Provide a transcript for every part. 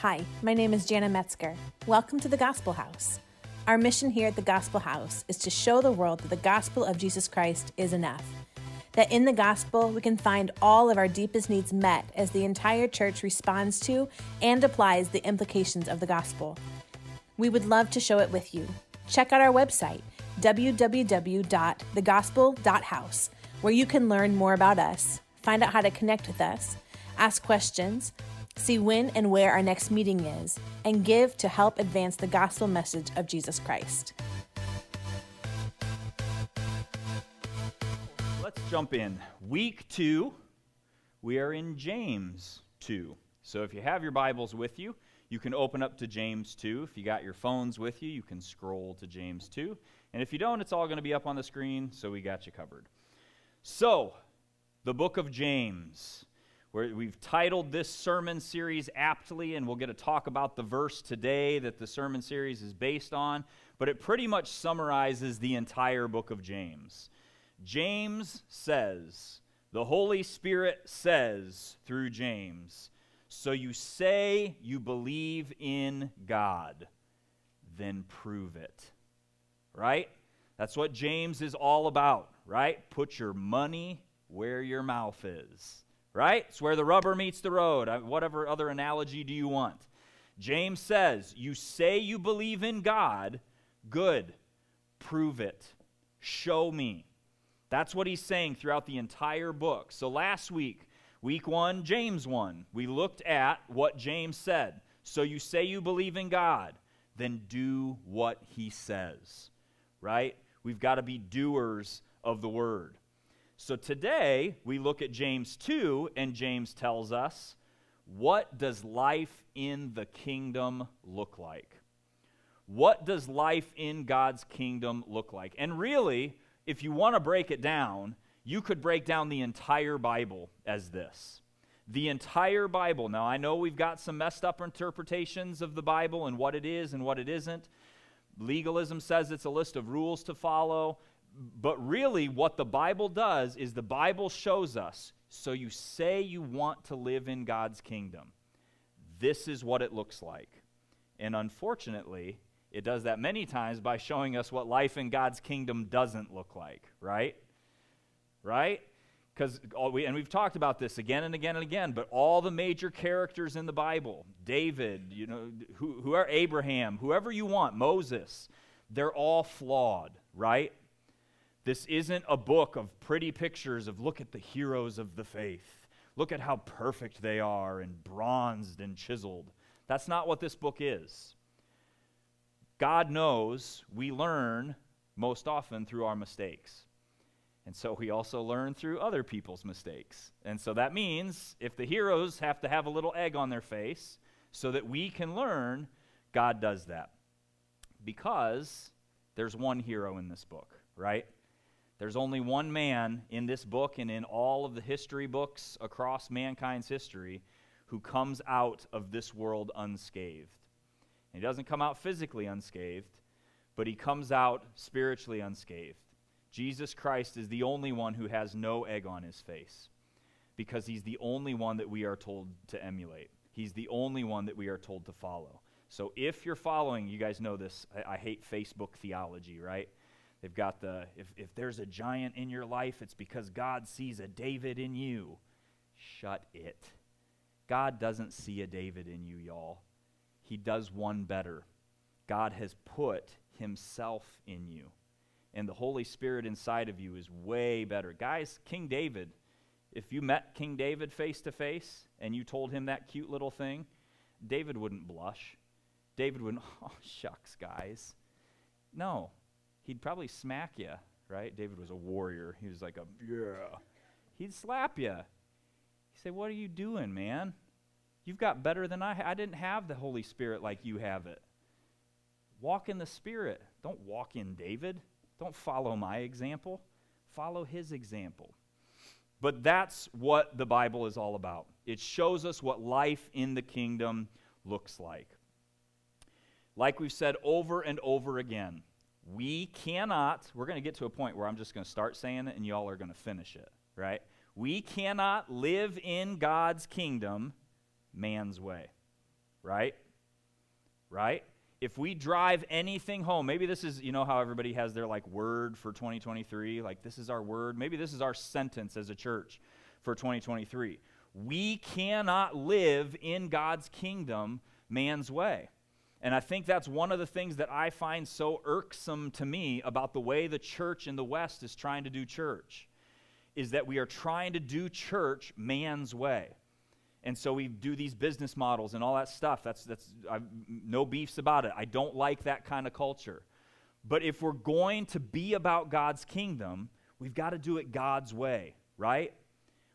Hi, my name is Jana Metzger. Welcome to the Gospel House. Our mission here at the Gospel House is to show the world that the gospel of Jesus Christ is enough. That in the gospel, we can find all of our deepest needs met as the entire church responds to and applies the implications of the gospel. We would love to show it with you. Check out our website, www.thegospel.house, where you can learn more about us, find out how to connect with us, ask questions, see when and where our next meeting is, and give to help advance the gospel message of Jesus Christ. Let's jump in. Week two, we are in James 2. So if you have your Bibles with you, you can open up to James 2. If you got your phones with you, you can scroll to James 2. And if you don't, it's all going to be up on the screen, so we got you covered. So, the book of James we've titled this sermon series aptly, and we'll get to talk about the verse today that the sermon series is based on, but it pretty much summarizes the entire book of James. James says, the Holy Spirit says through James, so you say you believe in God, then prove it. Right? That's what James is all about, right? Put your money where your mouth is right? It's where the rubber meets the road. Uh, whatever other analogy do you want? James says, You say you believe in God, good. Prove it. Show me. That's what he's saying throughout the entire book. So last week, week one, James 1, we looked at what James said. So you say you believe in God, then do what he says, right? We've got to be doers of the word. So today we look at James 2, and James tells us what does life in the kingdom look like? What does life in God's kingdom look like? And really, if you want to break it down, you could break down the entire Bible as this. The entire Bible. Now, I know we've got some messed up interpretations of the Bible and what it is and what it isn't. Legalism says it's a list of rules to follow but really, what the Bible does is the Bible shows us so you say you want to live in God's kingdom. This is what it looks like. And unfortunately, it does that many times by showing us what life in God's kingdom doesn't look like, right? Right? Because we and we've talked about this again and again and again, but all the major characters in the Bible, David, you know, who, who are Abraham, whoever you want, Moses, they're all flawed, right? This isn't a book of pretty pictures of look at the heroes of the faith. Look at how perfect they are and bronzed and chiseled. That's not what this book is. God knows we learn most often through our mistakes. And so we also learn through other people's mistakes. And so that means if the heroes have to have a little egg on their face so that we can learn, God does that. Because there's one hero in this book, right? There's only one man in this book and in all of the history books across mankind's history who comes out of this world unscathed. And he doesn't come out physically unscathed, but he comes out spiritually unscathed. Jesus Christ is the only one who has no egg on his face because he's the only one that we are told to emulate. He's the only one that we are told to follow. So if you're following, you guys know this, I, I hate Facebook theology, right? They've got the, if, if there's a giant in your life, it's because God sees a David in you. Shut it. God doesn't see a David in you, y'all. He does one better. God has put himself in you. And the Holy Spirit inside of you is way better. Guys, King David, if you met King David face to face and you told him that cute little thing, David wouldn't blush. David wouldn't, oh, shucks, guys. No, he'd probably smack you, right? David was a warrior. He was like a, yeah. He'd slap you. He'd say, What are you doing, man? You've got better than I. Ha- I didn't have the Holy Spirit like you have it. Walk in the Spirit. Don't walk in David. Don't follow my example. Follow his example. But that's what the Bible is all about. It shows us what life in the kingdom looks like. Like we've said over and over again, we cannot, we're going to get to a point where I'm just going to start saying it and y'all are going to finish it, right? We cannot live in God's kingdom man's way. right? Right? If we drive anything home, maybe this is, you know, how everybody has their like word for 2023, like this is our word. Maybe this is our sentence as a church for 2023. We cannot live in God's kingdom man's way. And I think that's one of the things that I find so irksome to me about the way the church in the West is trying to do church is that we are trying to do church man's way. And so we do these business models and all that stuff. That's, that's I've, no beefs about it. I don't like that kind of culture. But if we're going to be about God's kingdom, we've got to do it God's way, right?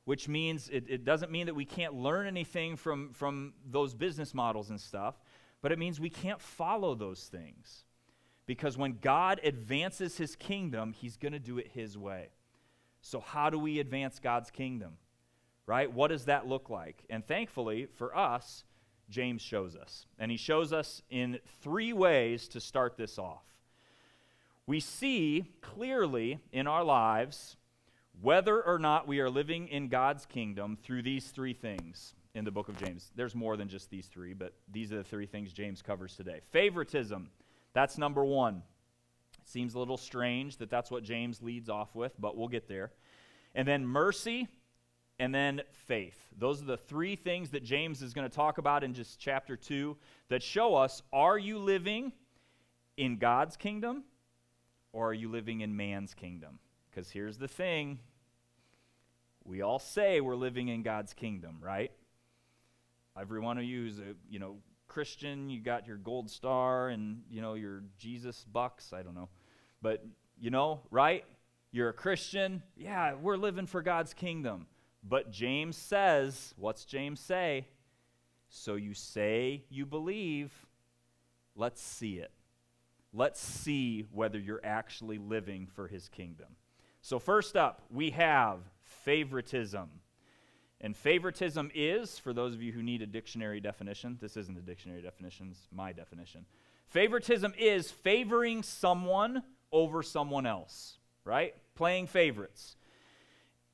Which means it, it doesn't mean that we can't learn anything from, from those business models and stuff, but it means we can't follow those things. Because when God advances his kingdom, he's going to do it his way. So, how do we advance God's kingdom? Right? What does that look like? And thankfully, for us, James shows us. And he shows us in three ways to start this off. We see clearly in our lives whether or not we are living in God's kingdom through these three things in the book of James. There's more than just these three, but these are the three things James covers today. Favoritism, that's number one. Seems a little strange that that's what James leads off with, but we'll get there. And then mercy, and then faith. Those are the three things that James is going to talk about in just chapter 2 that show us are you living in God's kingdom or are you living in man's kingdom? Because here's the thing we all say we're living in God's kingdom, right? Every one of you is a, you know, Christian, you got your gold star and, you know, your Jesus bucks, I don't know. But, you know, right? You're a Christian. Yeah, we're living for God's kingdom. But James says, what's James say? So you say you believe, let's see it. Let's see whether you're actually living for his kingdom. So, first up, we have favoritism. And favoritism is, for those of you who need a dictionary definition, this isn't a dictionary definition, it's my definition. Favoritism is favoring someone over someone else, right? Playing favorites.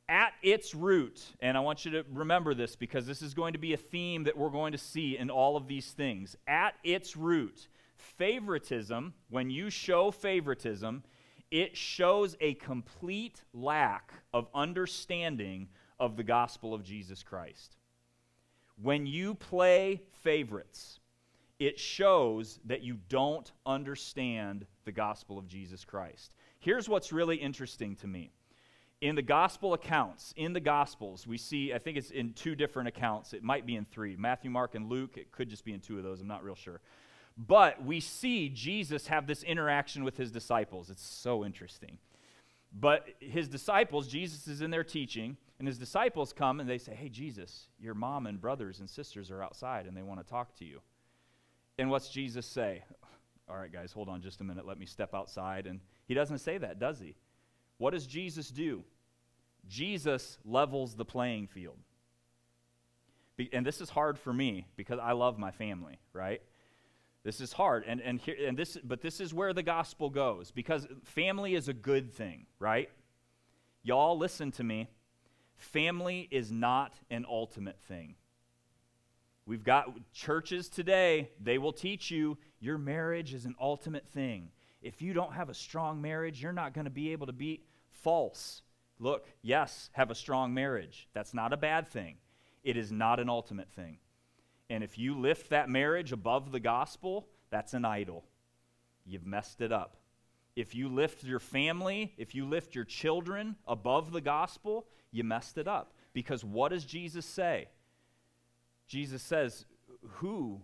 At its root, and I want you to remember this because this is going to be a theme that we're going to see in all of these things. At its root, favoritism, when you show favoritism, it shows a complete lack of understanding of the gospel of Jesus Christ. When you play favorites, it shows that you don't understand the gospel of Jesus Christ. Here's what's really interesting to me. In the gospel accounts, in the gospels, we see, I think it's in two different accounts. It might be in three Matthew, Mark, and Luke. It could just be in two of those. I'm not real sure. But we see Jesus have this interaction with his disciples. It's so interesting. But his disciples, Jesus is in there teaching, and his disciples come and they say, Hey, Jesus, your mom and brothers and sisters are outside and they want to talk to you. And what's Jesus say? All right, guys, hold on just a minute. Let me step outside. And he doesn't say that, does he? What does Jesus do? Jesus levels the playing field. Be- and this is hard for me because I love my family, right? This is hard. And, and, here, and this, but this is where the gospel goes because family is a good thing, right? Y'all, listen to me. Family is not an ultimate thing. We've got churches today, they will teach you your marriage is an ultimate thing. If you don't have a strong marriage, you're not going to be able to be false. Look, yes, have a strong marriage. That's not a bad thing. It is not an ultimate thing. And if you lift that marriage above the gospel, that's an idol. You've messed it up. If you lift your family, if you lift your children above the gospel, you messed it up. Because what does Jesus say? Jesus says, Who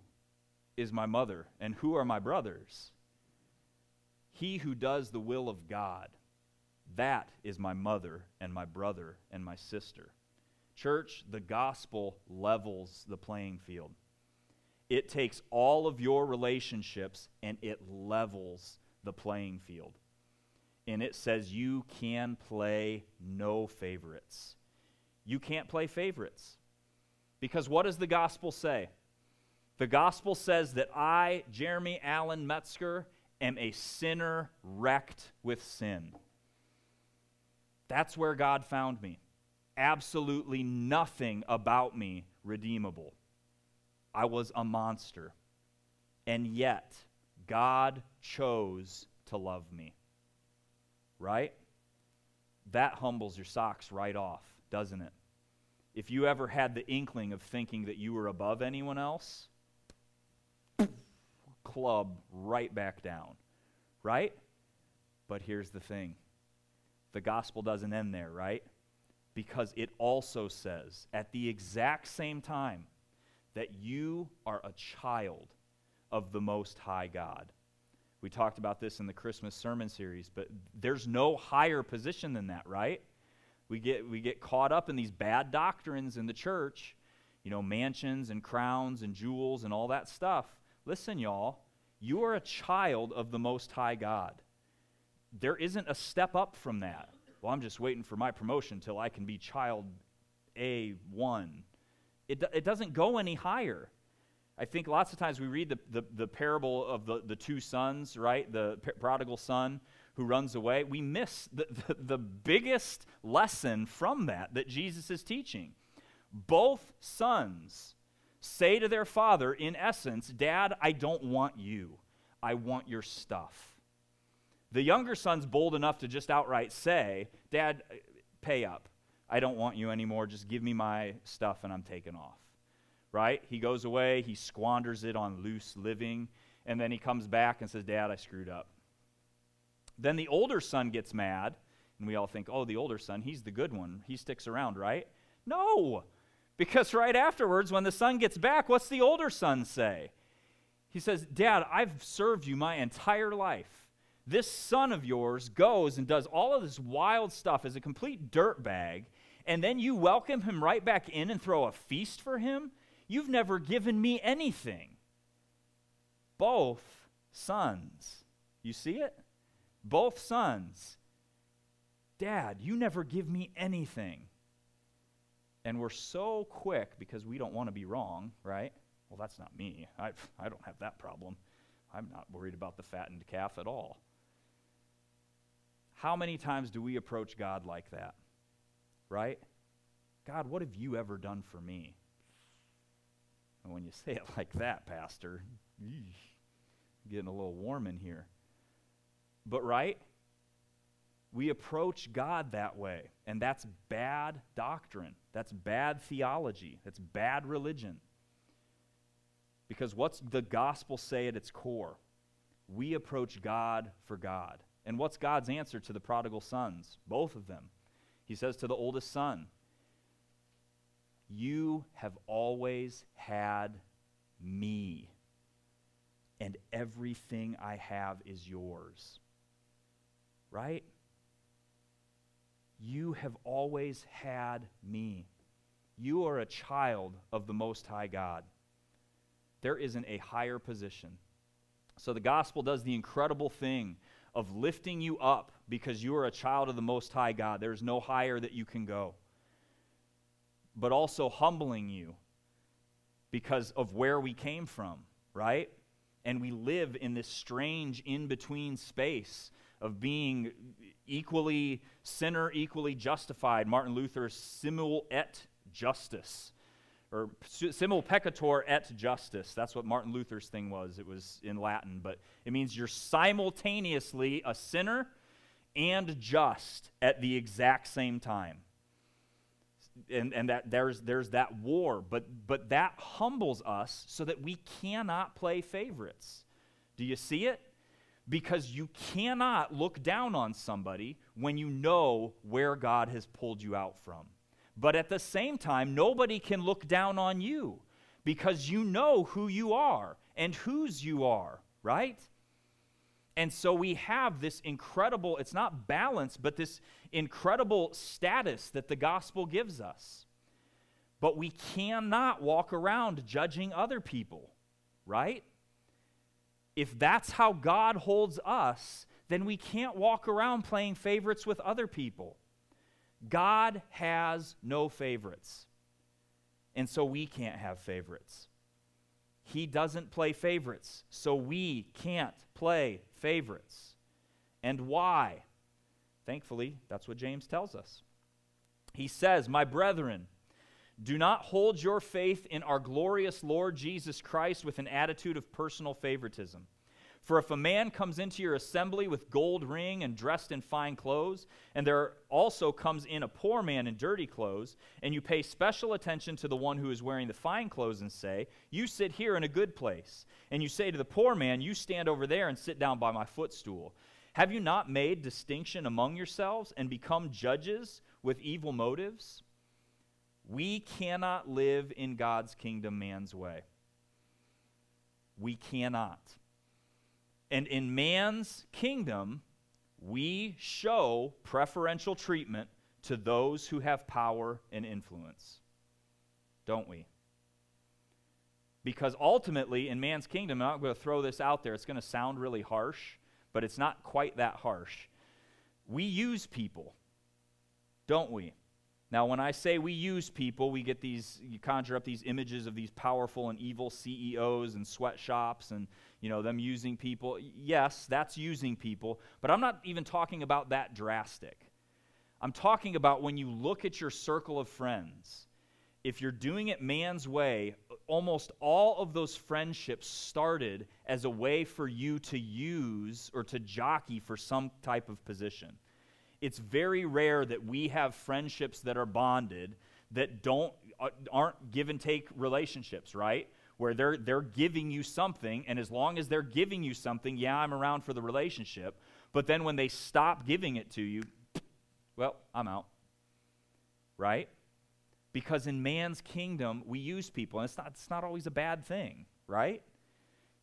is my mother and who are my brothers? He who does the will of God. That is my mother and my brother and my sister. Church, the gospel levels the playing field. It takes all of your relationships and it levels the playing field. And it says you can play no favorites. You can't play favorites. Because what does the gospel say? The gospel says that I, Jeremy Allen Metzger, am a sinner wrecked with sin. That's where God found me. Absolutely nothing about me redeemable. I was a monster. And yet, God chose to love me. Right? That humbles your socks right off, doesn't it? If you ever had the inkling of thinking that you were above anyone else, club right back down. Right? But here's the thing the gospel doesn't end there, right? Because it also says at the exact same time that you are a child of the Most High God. We talked about this in the Christmas sermon series, but there's no higher position than that, right? We get, we get caught up in these bad doctrines in the church, you know, mansions and crowns and jewels and all that stuff. Listen, y'all, you are a child of the Most High God. There isn't a step up from that. Well, I'm just waiting for my promotion until I can be child A1. It, it doesn't go any higher. I think lots of times we read the, the, the parable of the, the two sons, right? The prodigal son who runs away. We miss the, the, the biggest lesson from that that Jesus is teaching. Both sons say to their father, in essence, Dad, I don't want you. I want your stuff. The younger son's bold enough to just outright say, Dad, pay up. I don't want you anymore. Just give me my stuff and I'm taking off right? He goes away, he squanders it on loose living, and then he comes back and says, Dad, I screwed up. Then the older son gets mad, and we all think, oh, the older son, he's the good one. He sticks around, right? No, because right afterwards, when the son gets back, what's the older son say? He says, Dad, I've served you my entire life. This son of yours goes and does all of this wild stuff as a complete dirtbag, and then you welcome him right back in and throw a feast for him? You've never given me anything. Both sons. You see it? Both sons. Dad, you never give me anything. And we're so quick because we don't want to be wrong, right? Well, that's not me. I, I don't have that problem. I'm not worried about the fattened calf at all. How many times do we approach God like that? Right? God, what have you ever done for me? And when you say it like that, Pastor, getting a little warm in here. But, right? We approach God that way, and that's bad doctrine. That's bad theology. That's bad religion. Because what's the gospel say at its core? We approach God for God. And what's God's answer to the prodigal sons? Both of them. He says to the oldest son, you have always had me, and everything I have is yours. Right? You have always had me. You are a child of the Most High God. There isn't a higher position. So the gospel does the incredible thing of lifting you up because you are a child of the Most High God. There's no higher that you can go but also humbling you because of where we came from, right? And we live in this strange in between space of being equally sinner, equally justified. Martin Luther's simul et justus, or simul peccator et justus. That's what Martin Luther's thing was. It was in Latin, but it means you're simultaneously a sinner and just at the exact same time and, and that there's, there's that war, but, but that humbles us so that we cannot play favorites. Do you see it? Because you cannot look down on somebody when you know where God has pulled you out from. But at the same time, nobody can look down on you because you know who you are and whose you are, right? And so we have this incredible, it's not balance, but this incredible status that the gospel gives us. But we cannot walk around judging other people, right? If that's how God holds us, then we can't walk around playing favorites with other people. God has no favorites. And so we can't have favorites. He doesn't play favorites, so we can't play favorites. And why? Thankfully, that's what James tells us. He says, My brethren, Do not hold your faith in our glorious Lord Jesus Christ with an attitude of personal favoritism. For if a man comes into your assembly with gold ring and dressed in fine clothes, and there also comes in a poor man in dirty clothes, and you pay special attention to the one who is wearing the fine clothes and say, You sit here in a good place, and you say to the poor man, You stand over there and sit down by my footstool, have you not made distinction among yourselves and become judges with evil motives? We cannot live in God's kingdom man's way. We cannot. And in man's kingdom, we show preferential treatment to those who have power and influence. Don't we? Because ultimately, in man's kingdom, I'm not going to throw this out there, it's going to sound really harsh, but it's not quite that harsh. We use people, don't we? Now, when I say we use people, we get these, you conjure up these images of these powerful and evil CEOs and sweatshops and, you know, them using people. Yes, that's using people, but I'm not even talking about that drastic. I'm talking about when you look at your circle of friends, if you're doing it man's way, almost all of those friendships started as a way for you to use or to jockey for some type of position it's very rare that we have friendships that are bonded that don't uh, aren't give and take relationships, right? Where they're they're giving you something and as long as they're giving you something, yeah, I'm around for the relationship, but then when they stop giving it to you, well, I'm out. Right? Because in man's kingdom, we use people, and it's not, it's not always a bad thing, right?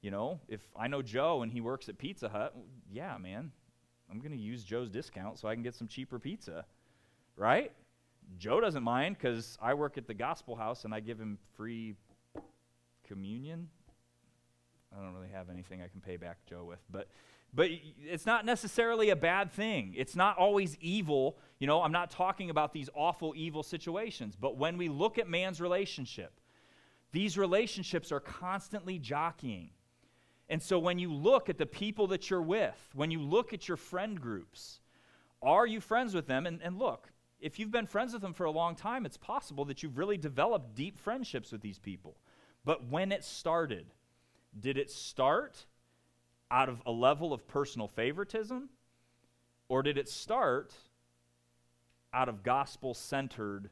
You know, if I know Joe and he works at Pizza Hut, yeah, man, I'm going to use Joe's discount so I can get some cheaper pizza, right? Joe doesn't mind because I work at the gospel house and I give him free communion. I don't really have anything I can pay back Joe with, but but it's not necessarily a bad thing. It's not always evil. You know, I'm not talking about these awful evil situations, but when we look at man's relationship, these relationships are constantly jockeying. And so when you look at the people that you're with, when you look at your friend groups, are you friends with them? And, and look, if you've been friends with them for a long time, it's possible that you've really developed deep friendships with these people. But when it started, did it start out of a level of personal favoritism? Or did it start out of gospel centered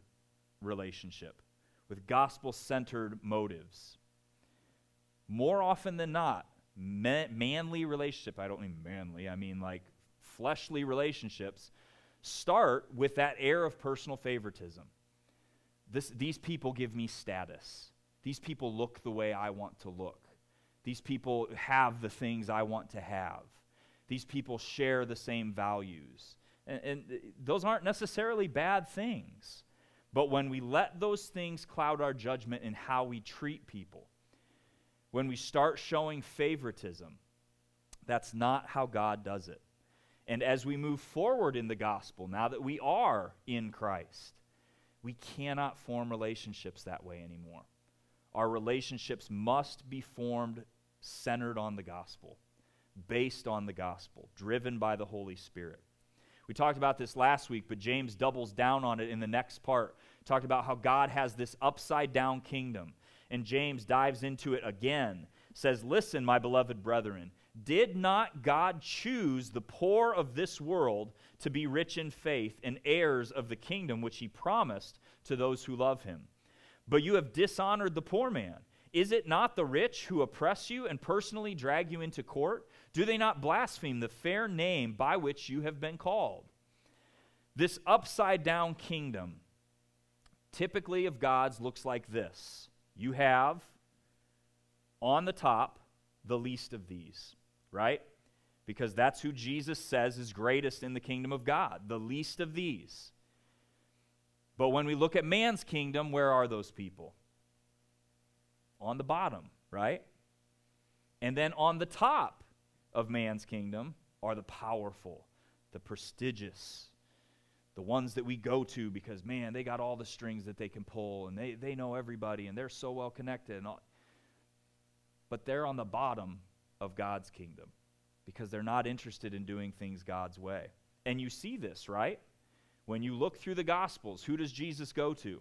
relationship, with gospel centered motives? More often than not, manly relationship, I don't mean manly, I mean like fleshly relationships, start with that air of personal favoritism. This, these people give me status. These people look the way I want to look. These people have the things I want to have. These people share the same values. And, and those aren't necessarily bad things. But when we let those things cloud our judgment in how we treat people, when we start showing favoritism. That's not how God does it. And as we move forward in the gospel, now that we are in Christ, we cannot form relationships that way anymore. Our relationships must be formed centered on the gospel, based on the gospel, driven by the Holy Spirit. We talked about this last week, but James doubles down on it in the next part. Talked about how God has this upside down kingdom and James dives into it again, says, Listen, my beloved brethren, did not God choose the poor of this world to be rich in faith and heirs of the kingdom which he promised to those who love him? But you have dishonored the poor man. Is it not the rich who oppress you and personally drag you into court? Do they not blaspheme the fair name by which you have been called? This upside down kingdom, typically of God's, looks like this you have on the top the least of these, right? Because that's who Jesus says is greatest in the kingdom of God, the least of these. But when we look at man's kingdom, where are those people? On the bottom, right? And then on the top of man's kingdom are the powerful, the prestigious, the ones that we go to because man they got all the strings that they can pull and they, they know everybody and they're so well connected and all but they're on the bottom of god's kingdom because they're not interested in doing things god's way and you see this right when you look through the gospels who does jesus go to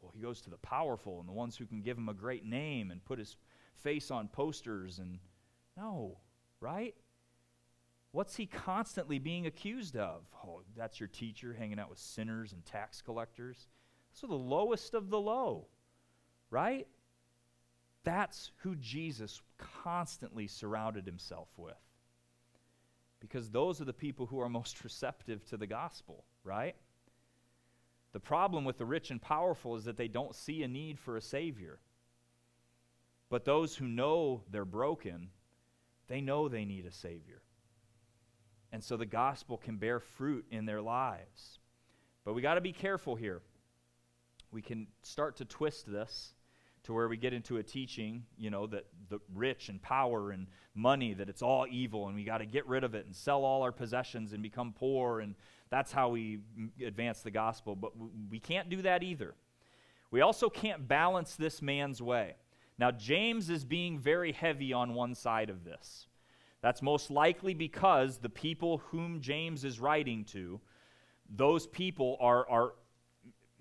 Well, he goes to the powerful and the ones who can give him a great name and put his face on posters and no, right? What's he constantly being accused of? Oh, that's your teacher hanging out with sinners and tax collectors. So the lowest of the low, right? That's who Jesus constantly surrounded himself with. Because those are the people who are most receptive to the gospel, right? The problem with the rich and powerful is that they don't see a need for a Savior. But those who know they're broken, they know they need a Savior. And so the gospel can bear fruit in their lives. But we got to be careful here. We can start to twist this to where we get into a teaching, you know, that the rich and power and money, that it's all evil and we got to get rid of it and sell all our possessions and become poor and that's how we advance the gospel. But we can't do that either. We also can't balance this man's way. Now, James is being very heavy on one side of this. That's most likely because the people whom James is writing to, those people are, are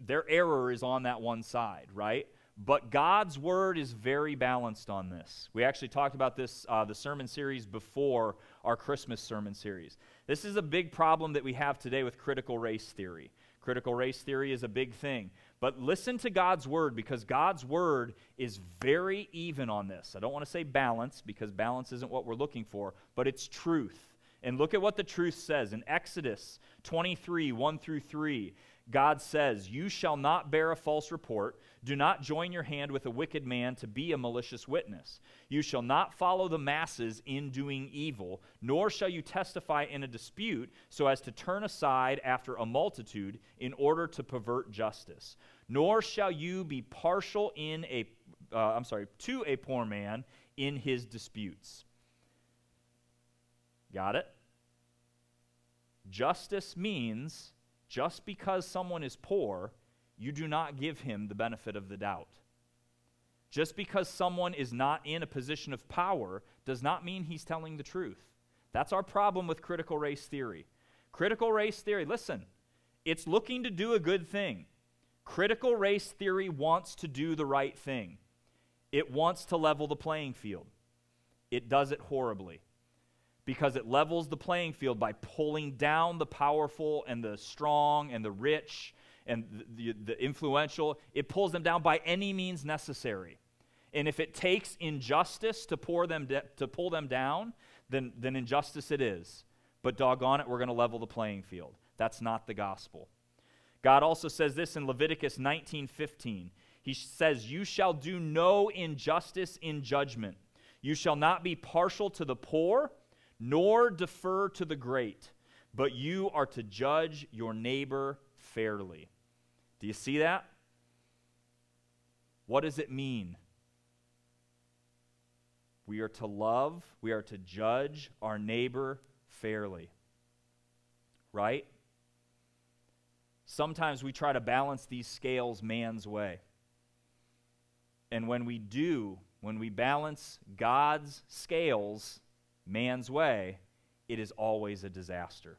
their error is on that one side, right? But God's word is very balanced on this. We actually talked about this, uh, the sermon series before our Christmas sermon series. This is a big problem that we have today with critical race theory. Critical race theory is a big thing. But listen to God's word because God's word is very even on this. I don't want to say balance because balance isn't what we're looking for, but it's truth. And look at what the truth says in Exodus 23 1 through 3. God says, You shall not bear a false report. Do not join your hand with a wicked man to be a malicious witness. You shall not follow the masses in doing evil, nor shall you testify in a dispute so as to turn aside after a multitude in order to pervert justice. Nor shall you be partial in a, uh, I'm sorry, to a poor man in his disputes. Got it? Justice means just because someone is poor, you do not give him the benefit of the doubt. Just because someone is not in a position of power does not mean he's telling the truth. That's our problem with critical race theory. Critical race theory, listen, it's looking to do a good thing. Critical race theory wants to do the right thing, it wants to level the playing field. It does it horribly because it levels the playing field by pulling down the powerful and the strong and the rich and the, the, influential. It pulls them down by any means necessary. And if it takes injustice to, pour them de- to pull them down, then, then injustice it is. But doggone it, we're going to level the playing field. That's not the gospel. God also says this in Leviticus 19:15. He says, "You shall do no injustice in judgment. You shall not be partial to the poor." Nor defer to the great, but you are to judge your neighbor fairly. Do you see that? What does it mean? We are to love, we are to judge our neighbor fairly. Right? Sometimes we try to balance these scales man's way. And when we do, when we balance God's scales man's way, it is always a disaster.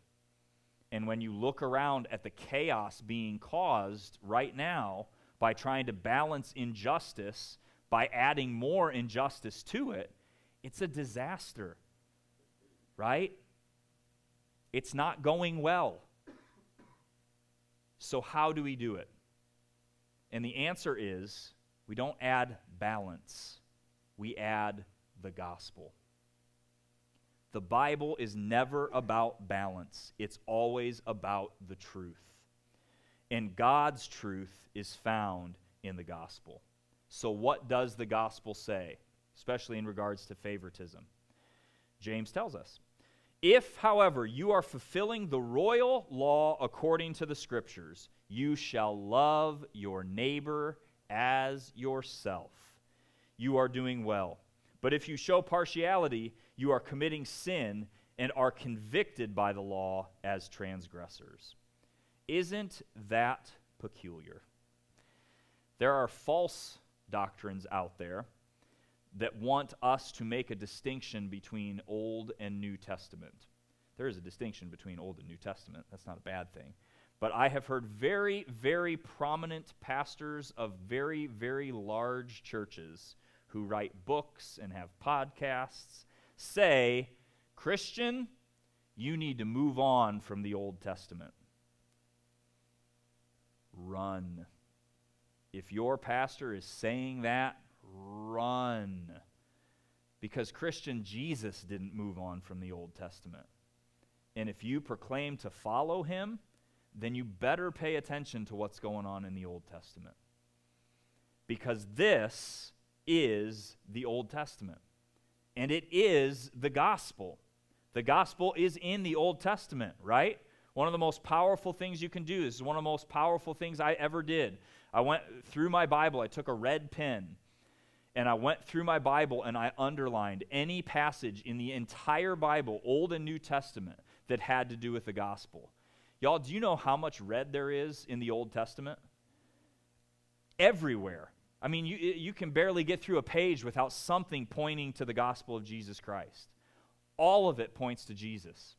And when you look around at the chaos being caused right now by trying to balance injustice by adding more injustice to it, it's a disaster. Right? It's not going well. So, how do we do it? And the answer is we don't add balance, we add the gospel. The Bible is never about balance, it's always about the truth. And God's truth is found in the gospel. So, what does the gospel say, especially in regards to favoritism? James tells us If, however, you are fulfilling the royal law according to the scriptures, you shall love your neighbor as yourself. You are doing well. But if you show partiality, you are committing sin and are convicted by the law as transgressors. Isn't that peculiar? There are false doctrines out there that want us to make a distinction between Old and New Testament. There is a distinction between Old and New Testament. That's not a bad thing. But I have heard very, very prominent pastors of very, very large churches who write books and have podcasts say, Christian, you need to move on from the Old Testament. Run. If your pastor is saying that, run. Because Christian, Jesus didn't move on from the Old Testament. And if you proclaim to follow him, then you better pay attention to what's going on in the Old Testament. Because this is the Old Testament. And it is the gospel. The gospel is in the Old Testament, right? One of the most powerful things you can do. This is one of the most powerful things I ever did. I went through my Bible, I took a red pen, and I went through my Bible and I underlined any passage in the entire Bible, Old and New Testament, that had to do with the gospel. Y'all, do you know how much red there is in the Old Testament? Everywhere. I mean, you, you can barely get through a page without something pointing to the gospel of Jesus Christ. All of it points to Jesus.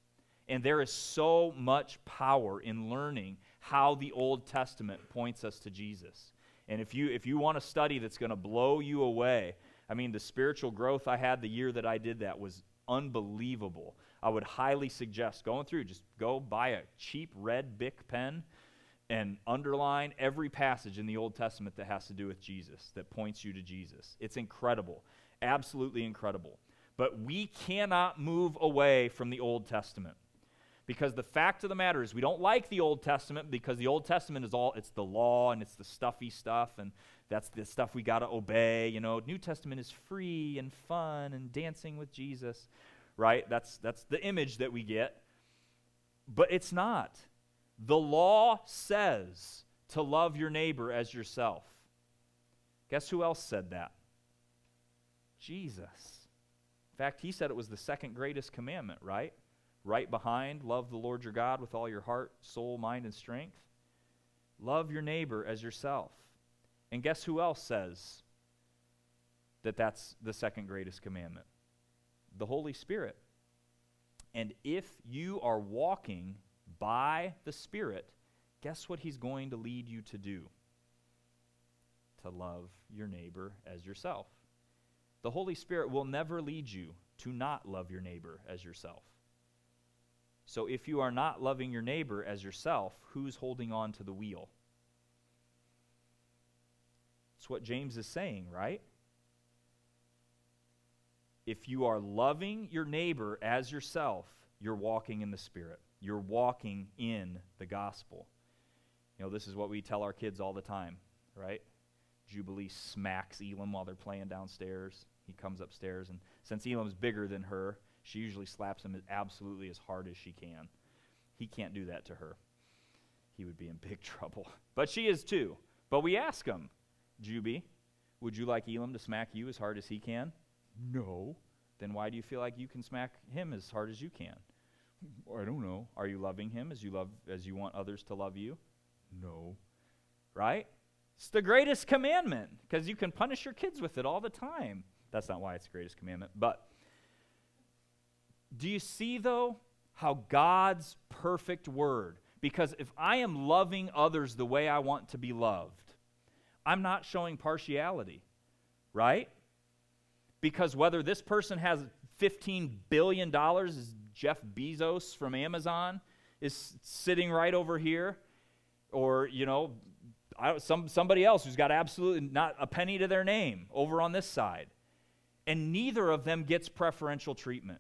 And there is so much power in learning how the Old Testament points us to Jesus. And if you, if you want a study that's going to blow you away, I mean, the spiritual growth I had the year that I did that was unbelievable. I would highly suggest going through, just go buy a cheap red Bic pen and underline every passage in the Old Testament that has to do with Jesus, that points you to Jesus. It's incredible, absolutely incredible. But we cannot move away from the Old Testament. Because the fact of the matter is, we don't like the Old Testament because the Old Testament is all, it's the law and it's the stuffy stuff, and that's the stuff we got to obey. You know, New Testament is free and fun and dancing with Jesus, right? That's, that's the image that we get. But it's not. The law says to love your neighbor as yourself. Guess who else said that? Jesus. In fact, he said it was the second greatest commandment, right? Right behind, love the Lord your God with all your heart, soul, mind, and strength. Love your neighbor as yourself. And guess who else says that that's the second greatest commandment? The Holy Spirit. And if you are walking by the Spirit, guess what He's going to lead you to do? To love your neighbor as yourself. The Holy Spirit will never lead you to not love your neighbor as yourself. So if you are not loving your neighbor as yourself, who's holding on to the wheel? It's what James is saying, right? If you are loving your neighbor as yourself, you're walking in the Spirit. You're walking in the gospel. You know, this is what we tell our kids all the time, right? Jubilee smacks Elam while they're playing downstairs. He comes upstairs, and since Elam's bigger than her, she usually slaps him absolutely as hard as she can. He can't do that to her. He would be in big trouble. But she is too. But we ask him, Juby, would you like Elam to smack you as hard as he can? No. Then why do you feel like you can smack him as hard as you can? I don't know. Are you loving him as you love as you want others to love you? No. Right? It's the greatest commandment because you can punish your kids with it all the time. That's not why it's the greatest commandment. But do you see, though, how God's perfect word, because if I am loving others the way I want to be loved, I'm not showing partiality, right? Because whether this person has $15 billion, as Jeff Bezos from Amazon is sitting right over here, or, you know, some, somebody else who's got absolutely not a penny to their name over on this side. And neither of them gets preferential treatment.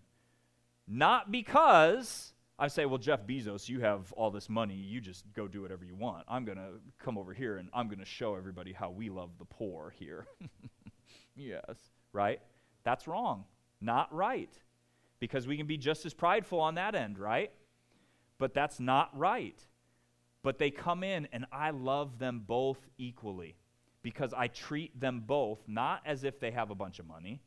Not because I say, well, Jeff Bezos, you have all this money. You just go do whatever you want. I'm going to come over here and I'm going to show everybody how we love the poor here. yes, right? That's wrong. Not right because we can be just as prideful on that end, right? But that's not right. But they come in, and I love them both equally because I treat them both not as if they have a bunch of money,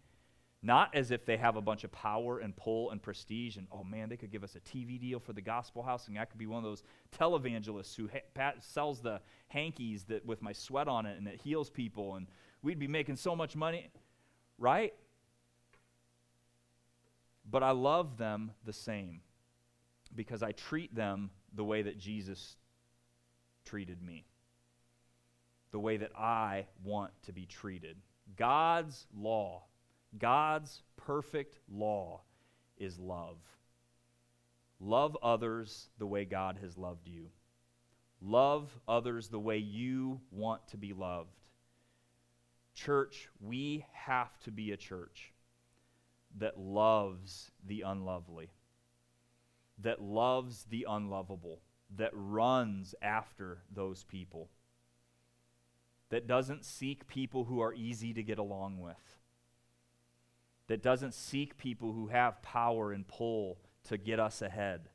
not as if they have a bunch of power and pull and prestige, and oh man, they could give us a TV deal for the gospel house, and I could be one of those televangelists who ha- sells the hankies that with my sweat on it and it heals people, and we'd be making so much money, right? But I love them the same because I treat them the way that Jesus treated me, the way that I want to be treated. God's law, God's perfect law is love. Love others the way God has loved you. Love others the way you want to be loved. Church, we have to be a church that loves the unlovely, that loves the unlovable, that runs after those people, that doesn't seek people who are easy to get along with, that doesn't seek people who have power and pull to get us ahead,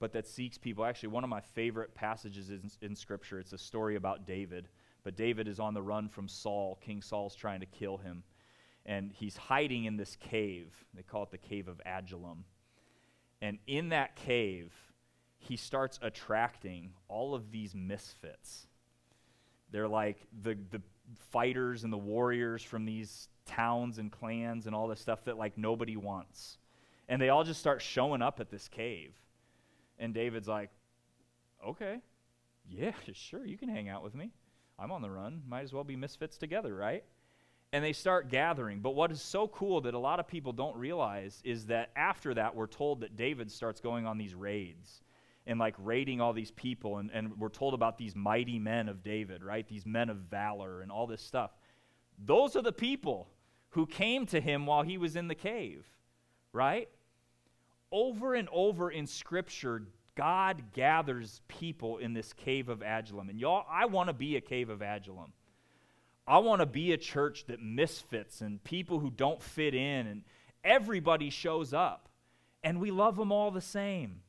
but that seeks people. Actually, one of my favorite passages in, in Scripture, it's a story about David. But David is on the run from Saul. King Saul's trying to kill him and he's hiding in this cave. They call it the cave of Adullam. And in that cave, he starts attracting all of these misfits. They're like the, the fighters and the warriors from these towns and clans and all this stuff that like nobody wants. And they all just start showing up at this cave. And David's like, okay, yeah, sure, you can hang out with me. I'm on the run. Might as well be misfits together, right? And they start gathering. But what is so cool that a lot of people don't realize is that after that, we're told that David starts going on these raids and like raiding all these people. And, and we're told about these mighty men of David, right? These men of valor and all this stuff. Those are the people who came to him while he was in the cave, right? Over and over in Scripture, God gathers people in this cave of Adullam. And y'all, I want to be a cave of Adullam. I want to be a church that misfits and people who don't fit in, and everybody shows up. And we love them all the same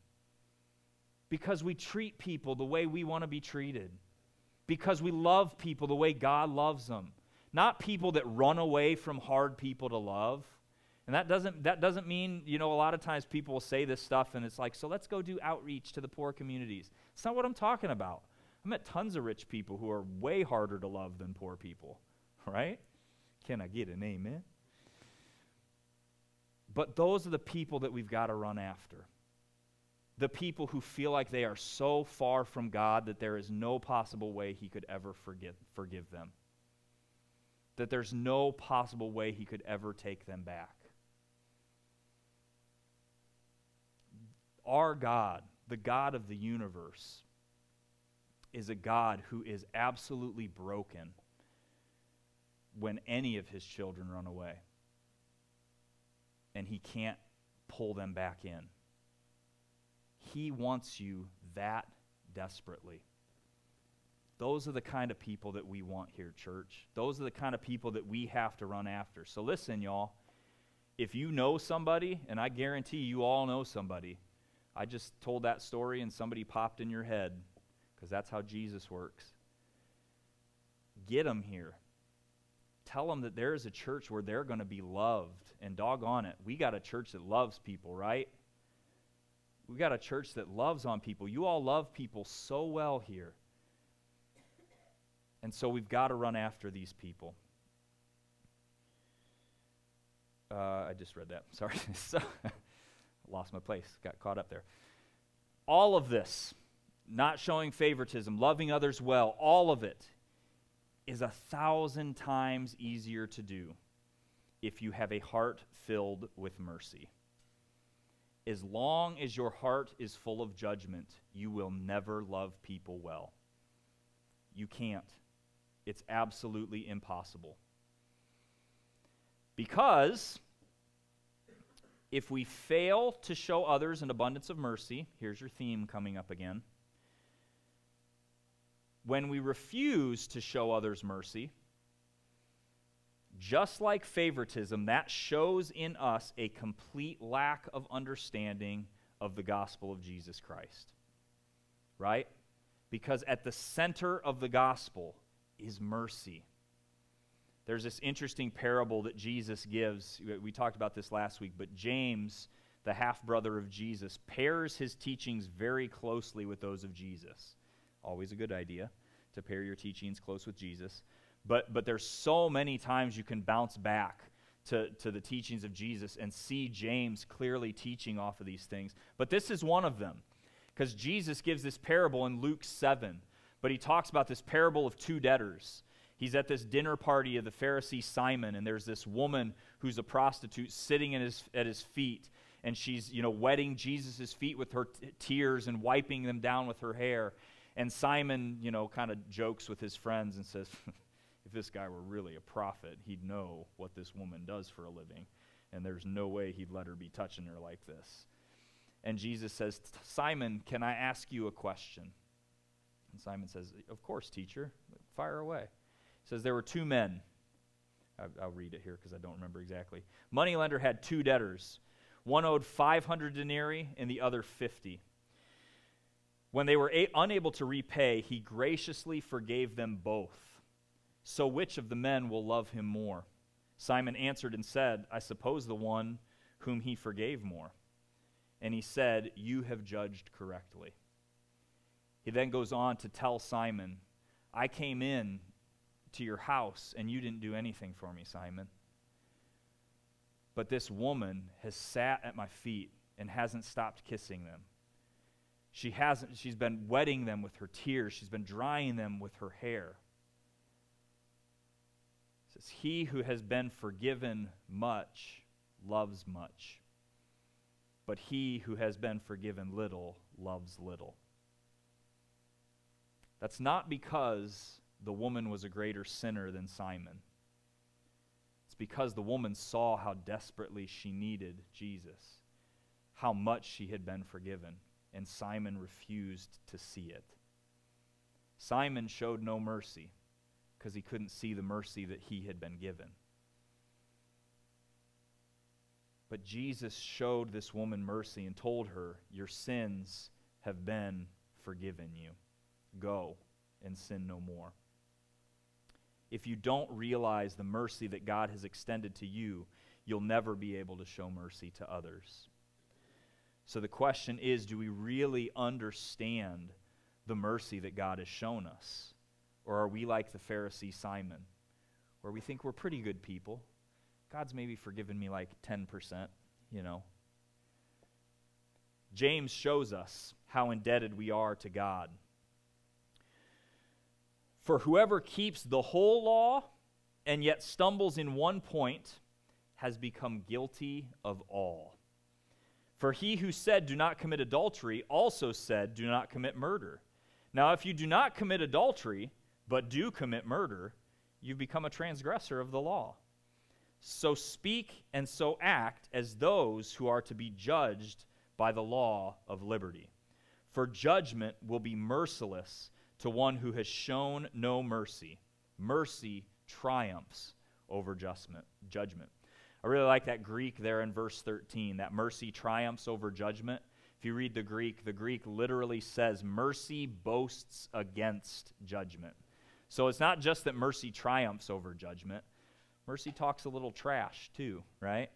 because we treat people the way we want to be treated, because we love people the way God loves them, not people that run away from hard people to love. And that doesn't, that doesn't mean, you know, a lot of times people will say this stuff and it's like, so let's go do outreach to the poor communities. It's not what I'm talking about. I met tons of rich people who are way harder to love than poor people, right? Can I get an amen? But those are the people that we've got to run after. The people who feel like they are so far from God that there is no possible way He could ever forgive, forgive them. That there's no possible way He could ever take them back. Our God, the God of the universe, is a God who is absolutely broken when any of his children run away. And he can't pull them back in. He wants you that desperately. Those are the kind of people that we want here, church. Those are the kind of people that we have to run after. So listen, y'all. If you know somebody, and I guarantee you all know somebody, I just told that story and somebody popped in your head because that's how Jesus works. Get them here. Tell them that there is a church where they're going to be loved. And doggone it, we got a church that loves people, right? We got a church that loves on people. You all love people so well here. And so we've got to run after these people. Uh, I just read that. Sorry. lost my place. Got caught up there. All of this not showing favoritism, loving others well, all of it is a thousand times easier to do if you have a heart filled with mercy. As long as your heart is full of judgment, you will never love people well. You can't. It's absolutely impossible. Because if we fail to show others an abundance of mercy, here's your theme coming up again when we refuse to show others mercy, just like favoritism, that shows in us a complete lack of understanding of the gospel of Jesus Christ. Right? Because at the center of the gospel is mercy. There's this interesting parable that Jesus gives. We talked about this last week, but James, the half brother of Jesus, pairs his teachings very closely with those of Jesus. Always a good idea to pair your teachings close with Jesus. But, but there's so many times you can bounce back to, to the teachings of Jesus and see James clearly teaching off of these things. But this is one of them. because Jesus gives this parable in Luke 7, but he talks about this parable of two debtors. He's at this dinner party of the Pharisee Simon, and there's this woman who's a prostitute sitting his, at his feet, and she's, you know, wetting Jesus' feet with her t- tears and wiping them down with her hair. And Simon, you know, kind of jokes with his friends and says, if this guy were really a prophet, he'd know what this woman does for a living. And there's no way he'd let her be touching her like this. And Jesus says, Simon, can I ask you a question? And Simon says, Of course, teacher. Fire away. He says, There were two men. I'll read it here because I don't remember exactly. Moneylender had two debtors. One owed 500 denarii and the other 50. When they were a- unable to repay, he graciously forgave them both. So which of the men will love him more? Simon answered and said, I suppose the one whom he forgave more. And he said, You have judged correctly. He then goes on to tell Simon, I came in to your house and you didn't do anything for me, Simon. But this woman has sat at my feet and hasn't stopped kissing them. She hasn't, she's been wetting them with her tears, she's been drying them with her hair. It says, He who has been forgiven much loves much, but he who has been forgiven little loves little. That's not because the woman was a greater sinner than Simon. It's because the woman saw how desperately she needed Jesus, how much she had been forgiven and Simon refused to see it. Simon showed no mercy because he couldn't see the mercy that he had been given. But Jesus showed this woman mercy and told her, Your sins have been forgiven you. Go and sin no more. If you don't realize the mercy that God has extended to you, you'll never be able to show mercy to others. So the question is do we really understand the mercy that God has shown us? Or are we like the Pharisee Simon, where we think we're pretty good people? God's maybe forgiven me like 10%, you know. James shows us how indebted we are to God. For whoever keeps the whole law and yet stumbles in one point has become guilty of all. For he who said, Do not commit adultery, also said, Do not commit murder. Now, if you do not commit adultery, but do commit murder, you've become a transgressor of the law. So speak and so act as those who are to be judged by the law of liberty. For judgment will be merciless to one who has shown no mercy. Mercy triumphs over judgment. I really like that Greek there in verse 13, that mercy triumphs over judgment. If you read the Greek, the Greek literally says mercy boasts against judgment. So it's not just that mercy triumphs over judgment, mercy talks a little trash too, right?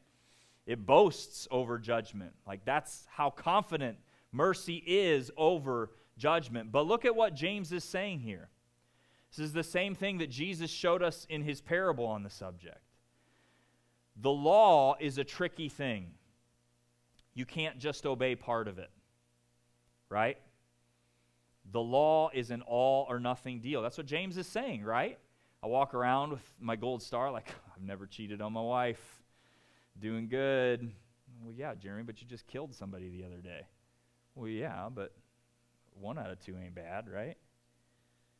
It boasts over judgment. Like that's how confident mercy is over judgment. But look at what James is saying here. This is the same thing that Jesus showed us in his parable on the subject. The law is a tricky thing. You can't just obey part of it, right? The law is an all or nothing deal. That's what James is saying, right? I walk around with my gold star, like, I've never cheated on my wife. Doing good. Well, yeah, Jeremy, but you just killed somebody the other day. Well, yeah, but one out of two ain't bad, right?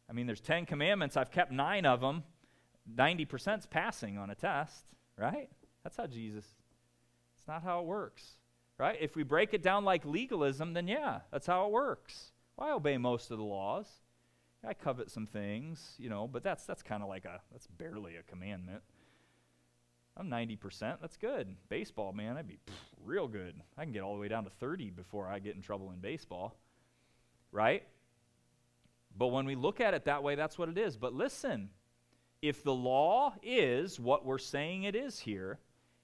I mean, there's 10 commandments. I've kept nine of them. 90%'s passing on a test, right? That's how Jesus, it's not how it works, right? If we break it down like legalism, then yeah, that's how it works. Well, I obey most of the laws. I covet some things, you know, but that's that's kind of like a that's barely a commandment. I'm 90%. That's good. Baseball, man, I'd be pff, real good. I can get all the way down to 30 before I get in trouble in baseball. Right? But when we look at it that way, that's what it is. But listen, if the law is what we're saying it is here,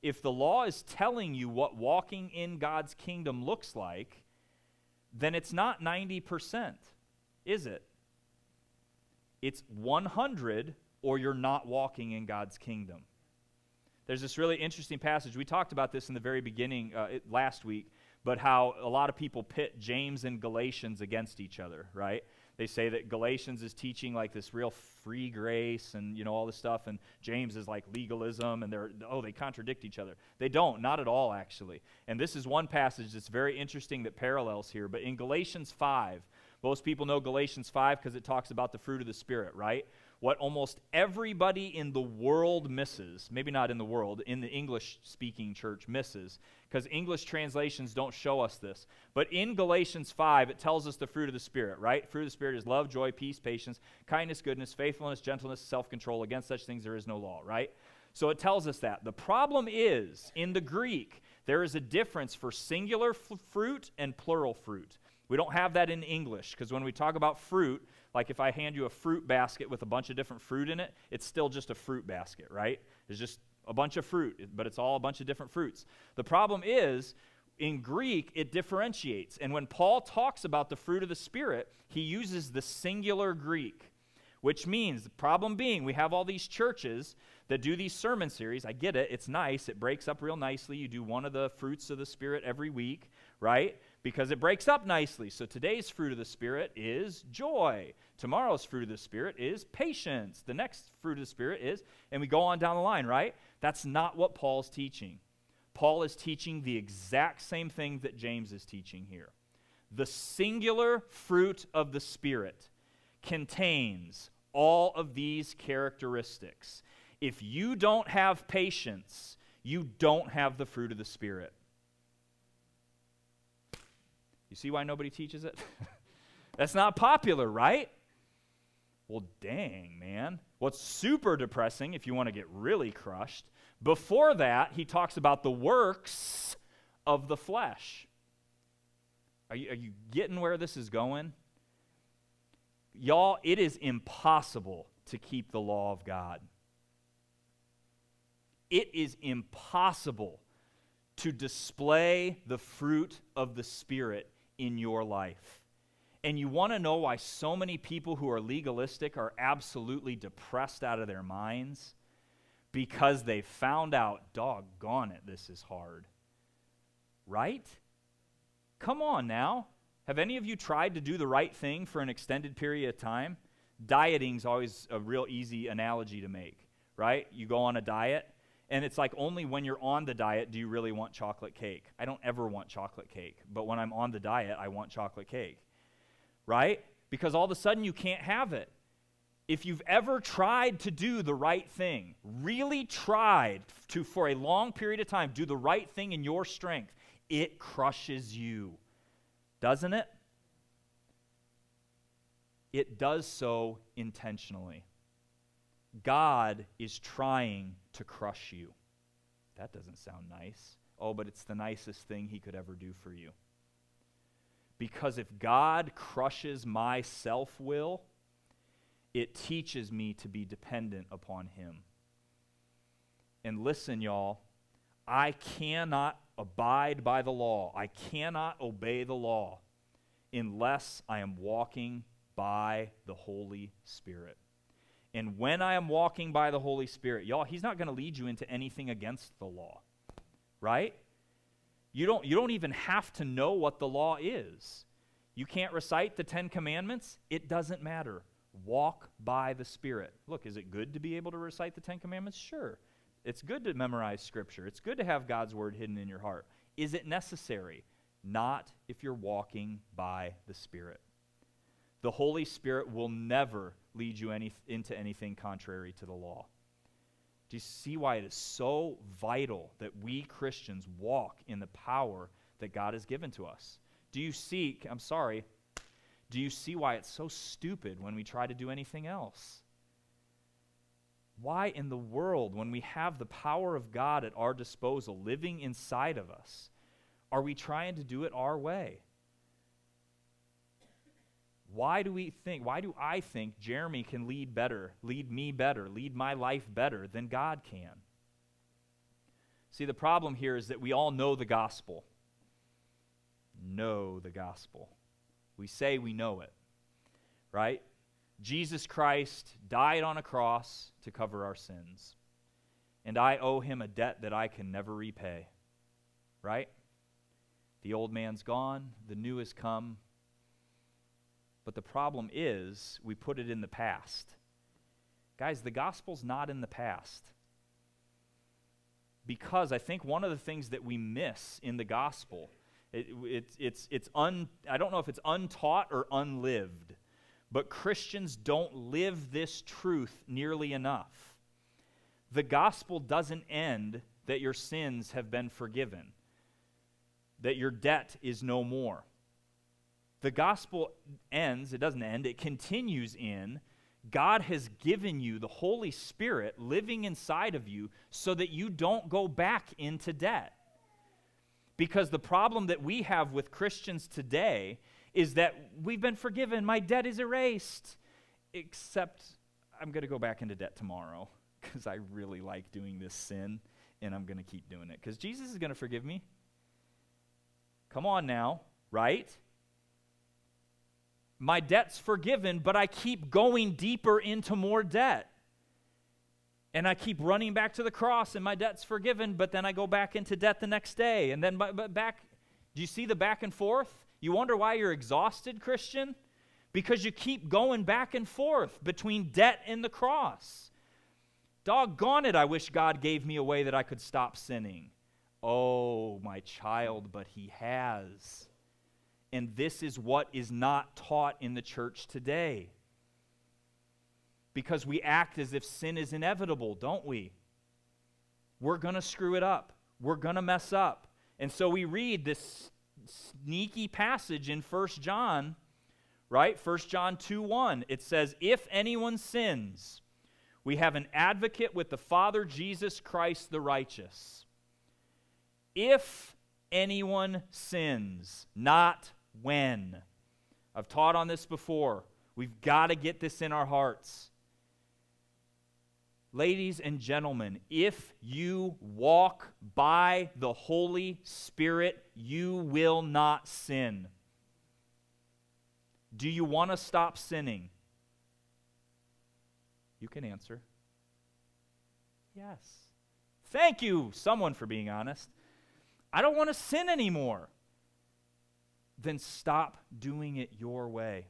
if the law is telling you what walking in God's kingdom looks like, then it's not 90%, is it? It's 100 or you're not walking in God's kingdom. There's this really interesting passage. We talked about this in the very beginning uh, last week, but how a lot of people pit James and Galatians against each other, right? They say that Galatians is teaching like this real free grace and you know all this stuff and James is like legalism and they're oh they contradict each other. They don't, not at all actually. And this is one passage that's very interesting that parallels here, but in Galatians 5, most people know Galatians 5 because it talks about the fruit of the spirit, right? What almost everybody in the world misses, maybe not in the world, in the English speaking church misses, because English translations don't show us this. But in Galatians 5, it tells us the fruit of the Spirit, right? Fruit of the Spirit is love, joy, peace, patience, kindness, goodness, faithfulness, gentleness, self control. Against such things there is no law, right? So it tells us that. The problem is, in the Greek, there is a difference for singular f- fruit and plural fruit. We don't have that in English because when we talk about fruit, like if I hand you a fruit basket with a bunch of different fruit in it, it's still just a fruit basket, right? It's just a bunch of fruit, but it's all a bunch of different fruits. The problem is, in Greek, it differentiates. And when Paul talks about the fruit of the Spirit, he uses the singular Greek, which means the problem being we have all these churches that do these sermon series. I get it, it's nice, it breaks up real nicely. You do one of the fruits of the Spirit every week, right? Because it breaks up nicely. So today's fruit of the Spirit is joy. Tomorrow's fruit of the Spirit is patience. The next fruit of the Spirit is, and we go on down the line, right? That's not what Paul's teaching. Paul is teaching the exact same thing that James is teaching here. The singular fruit of the Spirit contains all of these characteristics. If you don't have patience, you don't have the fruit of the Spirit. You see why nobody teaches it? That's not popular, right? Well, dang, man. What's super depressing, if you want to get really crushed, before that, he talks about the works of the flesh. Are you, are you getting where this is going? Y'all, it is impossible to keep the law of God. It is impossible to display the fruit of the Spirit in your life. And you want to know why so many people who are legalistic are absolutely depressed out of their minds? Because they found out, doggone it, this is hard. Right? Come on now. Have any of you tried to do the right thing for an extended period of time? Dieting's always a real easy analogy to make, right? You go on a diet, and it's like only when you're on the diet do you really want chocolate cake. I don't ever want chocolate cake, but when I'm on the diet, I want chocolate cake. Right? Because all of a sudden you can't have it. If you've ever tried to do the right thing, really tried to, for a long period of time, do the right thing in your strength, it crushes you. Doesn't it? It does so intentionally. God is trying to crush you. That doesn't sound nice. Oh, but it's the nicest thing he could ever do for you. Because if God crushes my self will, it teaches me to be dependent upon him. And listen, y'all, I cannot abide by the law, I cannot obey the law unless I am walking by the Holy Spirit. And when I am walking by the Holy Spirit, y'all, He's not going to lead you into anything against the law, right? You don't, you don't even have to know what the law is. You can't recite the Ten Commandments, it doesn't matter. Walk by the Spirit. Look, is it good to be able to recite the Ten Commandments? Sure. It's good to memorize Scripture, it's good to have God's Word hidden in your heart. Is it necessary? Not if you're walking by the Spirit. The Holy Spirit will never lead you any, into anything contrary to the law. Do you see why it is so vital that we Christians walk in the power that God has given to us? Do you see, I'm sorry, do you see why it's so stupid when we try to do anything else? Why in the world, when we have the power of God at our disposal living inside of us, are we trying to do it our way? Why do we think, why do I think Jeremy can lead better, lead me better, lead my life better than God can? See, the problem here is that we all know the gospel. Know the gospel. We say we know it, right? Jesus Christ died on a cross to cover our sins. And I owe him a debt that I can never repay, right? The old man's gone, the new has come. But the problem is, we put it in the past. Guys, the gospel's not in the past. Because I think one of the things that we miss in the gospel, it, it, it's, it's un, I don't know if it's untaught or unlived, but Christians don't live this truth nearly enough. The gospel doesn't end that your sins have been forgiven, that your debt is no more. The gospel ends, it doesn't end, it continues in God has given you the Holy Spirit living inside of you so that you don't go back into debt. Because the problem that we have with Christians today is that we've been forgiven, my debt is erased, except I'm going to go back into debt tomorrow because I really like doing this sin and I'm going to keep doing it because Jesus is going to forgive me. Come on now, right? My debt's forgiven, but I keep going deeper into more debt. And I keep running back to the cross, and my debt's forgiven, but then I go back into debt the next day. And then back. Do you see the back and forth? You wonder why you're exhausted, Christian? Because you keep going back and forth between debt and the cross. Doggone it, I wish God gave me a way that I could stop sinning. Oh, my child, but He has. And this is what is not taught in the church today. Because we act as if sin is inevitable, don't we? We're going to screw it up. We're going to mess up. And so we read this sneaky passage in 1 John, right? 1 John 2 1. It says, If anyone sins, we have an advocate with the Father, Jesus Christ the righteous. If anyone sins, not when. I've taught on this before. We've got to get this in our hearts. Ladies and gentlemen, if you walk by the Holy Spirit, you will not sin. Do you want to stop sinning? You can answer. Yes. Thank you, someone, for being honest. I don't want to sin anymore. Then stop doing it your way.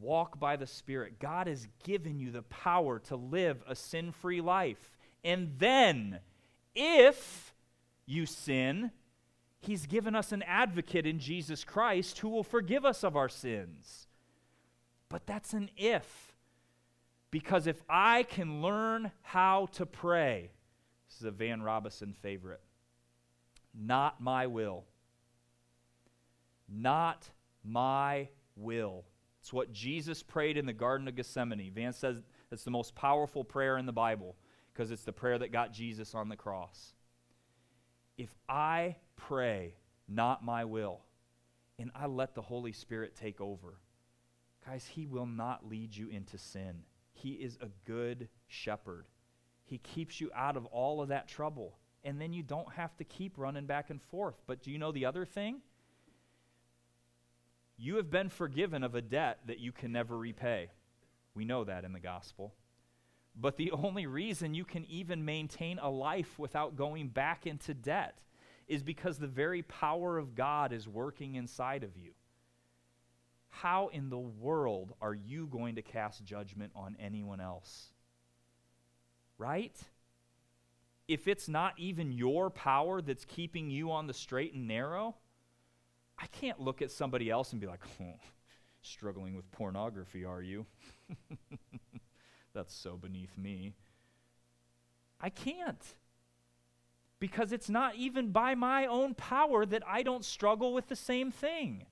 Walk by the Spirit. God has given you the power to live a sin free life. And then, if you sin, He's given us an advocate in Jesus Christ who will forgive us of our sins. But that's an if. Because if I can learn how to pray, this is a Van Robison favorite, not my will. Not my will. It's what Jesus prayed in the Garden of Gethsemane. Van says it's the most powerful prayer in the Bible because it's the prayer that got Jesus on the cross. If I pray, not my will, and I let the Holy Spirit take over, guys, He will not lead you into sin. He is a good shepherd. He keeps you out of all of that trouble. And then you don't have to keep running back and forth. But do you know the other thing? You have been forgiven of a debt that you can never repay. We know that in the gospel. But the only reason you can even maintain a life without going back into debt is because the very power of God is working inside of you how in the world are you going to cast judgment on anyone else? Right? If it's not even your power that's keeping you on the straight and narrow, I can't look at somebody else and be like, oh, struggling with pornography, are you? that's so beneath me. I can't. Because it's not even by my own power that I don't struggle with the same thing.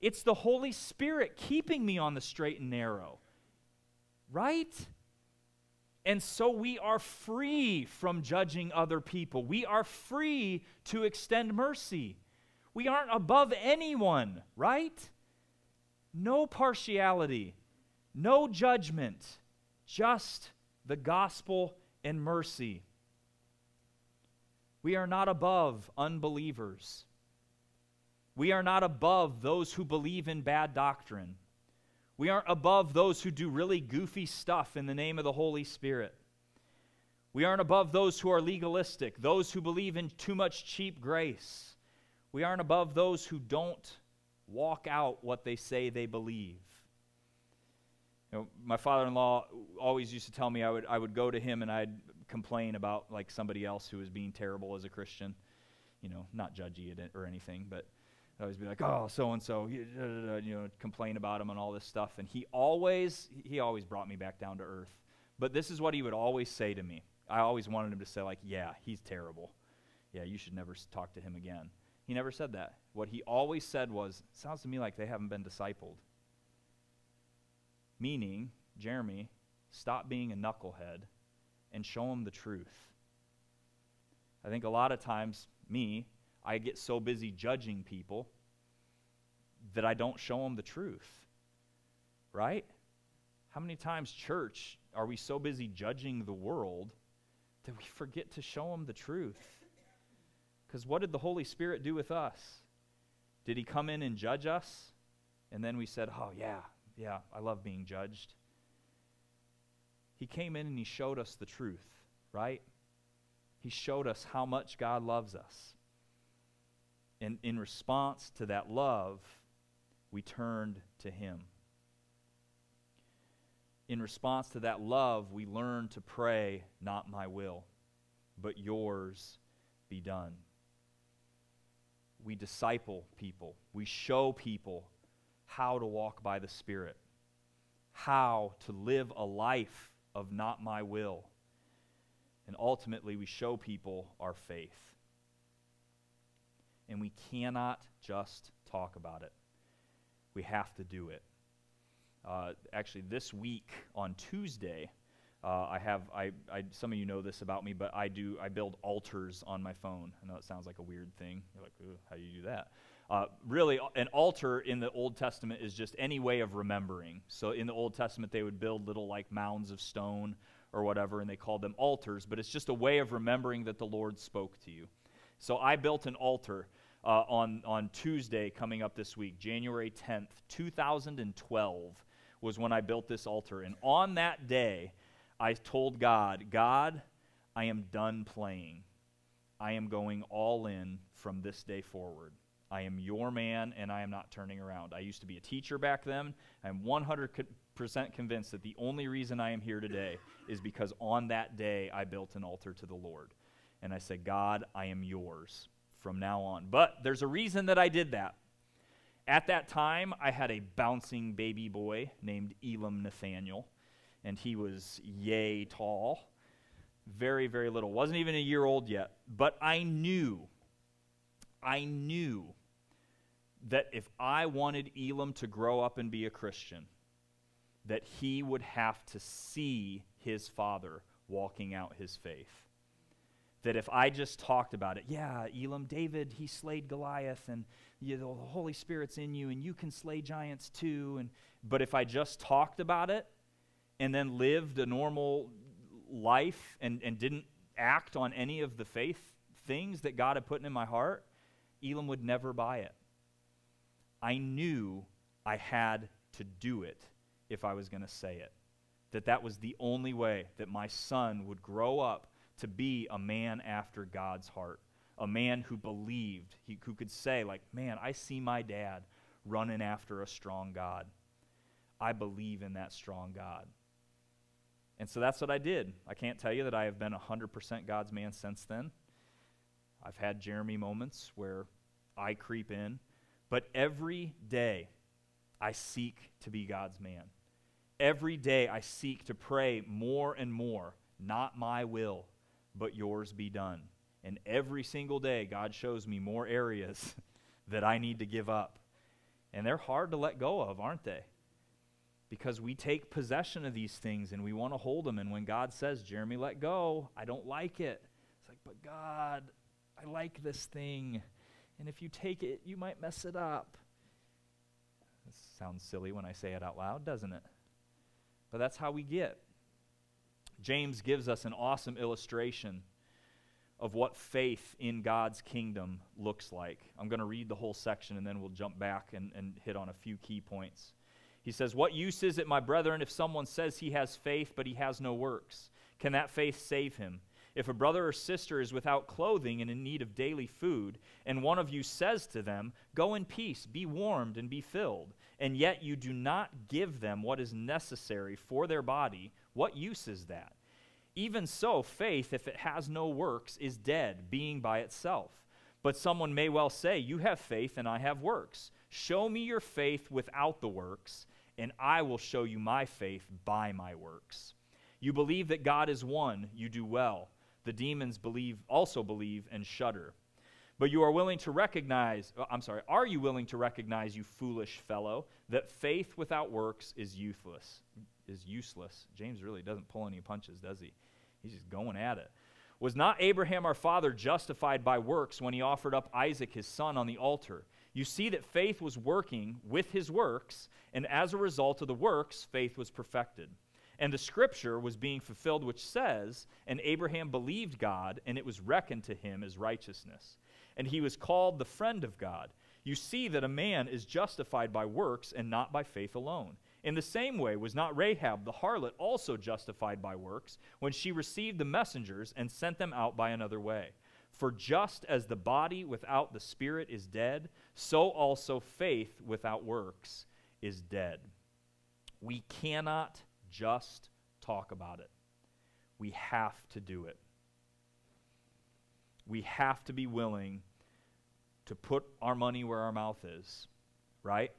It's the Holy Spirit keeping me on the straight and narrow. Right? And so we are free from judging other people. We are free to extend mercy. We aren't above anyone, right? No partiality, no judgment, just the gospel and mercy. We are not above unbelievers. We are not above those who believe in bad doctrine. We aren't above those who do really goofy stuff in the name of the Holy Spirit. We aren't above those who are legalistic, those who believe in too much cheap grace. We aren't above those who don't walk out what they say they believe. You know, my father-in-law always used to tell me I would I would go to him and I'd complain about like somebody else who was being terrible as a Christian. You know, not judgy or anything, but I'd always be like, "Oh, so and so," you know, complain about him and all this stuff. And he always he always brought me back down to earth. But this is what he would always say to me. I always wanted him to say like, "Yeah, he's terrible. Yeah, you should never talk to him again." He never said that. What he always said was, "Sounds to me like they haven't been discipled." Meaning, Jeremy, stop being a knucklehead and show them the truth. I think a lot of times, me, I get so busy judging people that I don't show them the truth. Right? How many times, church, are we so busy judging the world that we forget to show them the truth? Because what did the Holy Spirit do with us? Did he come in and judge us? And then we said, oh, yeah, yeah, I love being judged. He came in and he showed us the truth, right? He showed us how much God loves us. And in response to that love, we turned to him. In response to that love, we learned to pray, Not my will, but yours be done. We disciple people, we show people how to walk by the Spirit, how to live a life of not my will. And ultimately, we show people our faith. And we cannot just talk about it, we have to do it. Uh, actually, this week on Tuesday, uh, I have I, I, some of you know this about me, but I do I build altars on my phone. I know it sounds like a weird thing. You're like, how do you do that? Uh, really, an altar in the Old Testament is just any way of remembering. So in the Old Testament, they would build little like mounds of stone or whatever, and they called them altars, but it's just a way of remembering that the Lord spoke to you. So I built an altar uh, on, on Tuesday coming up this week, January 10th, 2012 was when I built this altar. And on that day, I told God, God, I am done playing. I am going all in from this day forward. I am your man and I am not turning around. I used to be a teacher back then. I'm 100% convinced that the only reason I am here today is because on that day I built an altar to the Lord. And I said, God, I am yours from now on. But there's a reason that I did that. At that time, I had a bouncing baby boy named Elam Nathaniel, and he was yay tall. Very, very little. Wasn't even a year old yet. But I knew, I knew that if I wanted Elam to grow up and be a Christian, that he would have to see his father walking out his faith. That if I just talked about it, yeah, Elam, David, he slayed Goliath, and you know, the Holy Spirit's in you, and you can slay giants too. And, but if I just talked about it and then lived a normal life and, and didn't act on any of the faith things that God had put in my heart, Elam would never buy it. I knew I had to do it if I was going to say it. That that was the only way that my son would grow up to be a man after God's heart, a man who believed, he, who could say, like, man, I see my dad running after a strong God. I believe in that strong God. And so that's what I did. I can't tell you that I have been 100% God's man since then. I've had Jeremy moments where I creep in but every day, I seek to be God's man. Every day, I seek to pray more and more, not my will, but yours be done. And every single day, God shows me more areas that I need to give up. And they're hard to let go of, aren't they? Because we take possession of these things and we want to hold them. And when God says, Jeremy, let go, I don't like it. It's like, but God, I like this thing. And if you take it, you might mess it up. Sounds silly when I say it out loud, doesn't it? But that's how we get. James gives us an awesome illustration of what faith in God's kingdom looks like. I'm going to read the whole section and then we'll jump back and, and hit on a few key points. He says, What use is it, my brethren, if someone says he has faith but he has no works? Can that faith save him? If a brother or sister is without clothing and in need of daily food, and one of you says to them, Go in peace, be warmed, and be filled, and yet you do not give them what is necessary for their body, what use is that? Even so, faith, if it has no works, is dead, being by itself. But someone may well say, You have faith, and I have works. Show me your faith without the works, and I will show you my faith by my works. You believe that God is one, you do well. The demons believe also believe and shudder. But you are willing to recognize, uh, I'm sorry, are you willing to recognize, you foolish fellow, that faith without works is useless? Is useless. James really doesn't pull any punches, does he? He's just going at it. Was not Abraham our father justified by works when he offered up Isaac his son on the altar? You see that faith was working with his works, and as a result of the works, faith was perfected. And the scripture was being fulfilled, which says, And Abraham believed God, and it was reckoned to him as righteousness. And he was called the friend of God. You see that a man is justified by works and not by faith alone. In the same way, was not Rahab the harlot also justified by works when she received the messengers and sent them out by another way? For just as the body without the spirit is dead, so also faith without works is dead. We cannot just talk about it, we have to do it. We have to be willing to put our money where our mouth is, right?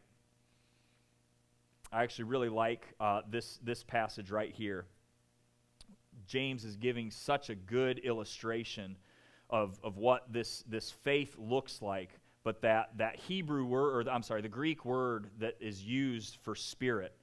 I actually really like uh, this, this passage right here. James is giving such a good illustration of, of what this, this faith looks like, but that, that Hebrew word, or I'm sorry, the Greek word that is used for spirit,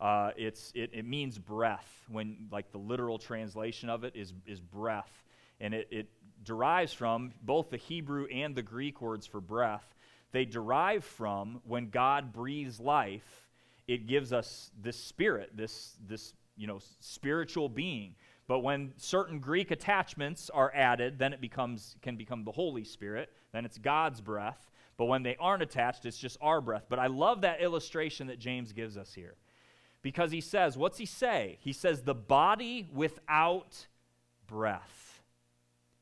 uh, it's, it, it means breath, when like the literal translation of it is, is breath. And it, it derives from both the Hebrew and the Greek words for breath. They derive from when God breathes life it gives us this spirit, this, this you know, spiritual being. But when certain Greek attachments are added, then it becomes, can become the Holy Spirit. Then it's God's breath. But when they aren't attached, it's just our breath. But I love that illustration that James gives us here. Because he says, what's he say? He says, the body without breath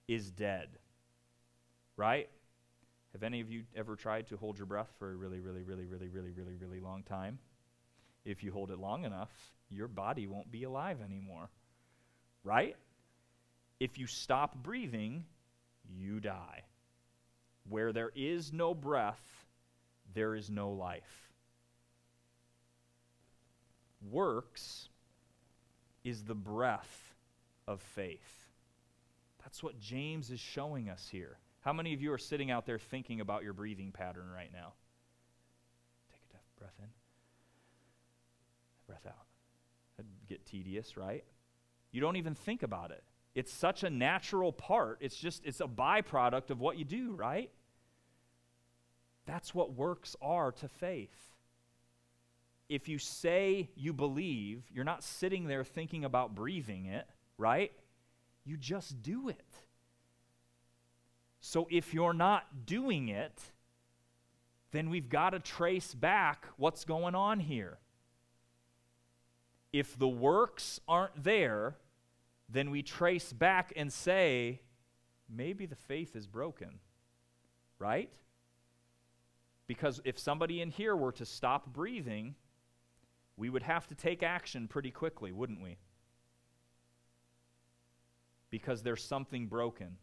is dead. Right? Have any of you ever tried to hold your breath for a really, really, really, really, really, really, really long time? If you hold it long enough, your body won't be alive anymore. Right? If you stop breathing, you die. Where there is no breath, there is no life. Works is the breath of faith. That's what James is showing us here. How many of you are sitting out there thinking about your breathing pattern right now? Take a deep breath in breath out. That'd get tedious, right? You don't even think about it. It's such a natural part. It's just, it's a byproduct of what you do, right? That's what works are to faith. If you say you believe, you're not sitting there thinking about breathing it, right? You just do it. So if you're not doing it, then we've got to trace back what's going on here if the works aren't there, then we trace back and say, maybe the faith is broken, right? Because if somebody in here were to stop breathing, we would have to take action pretty quickly, wouldn't we? Because there's something broken.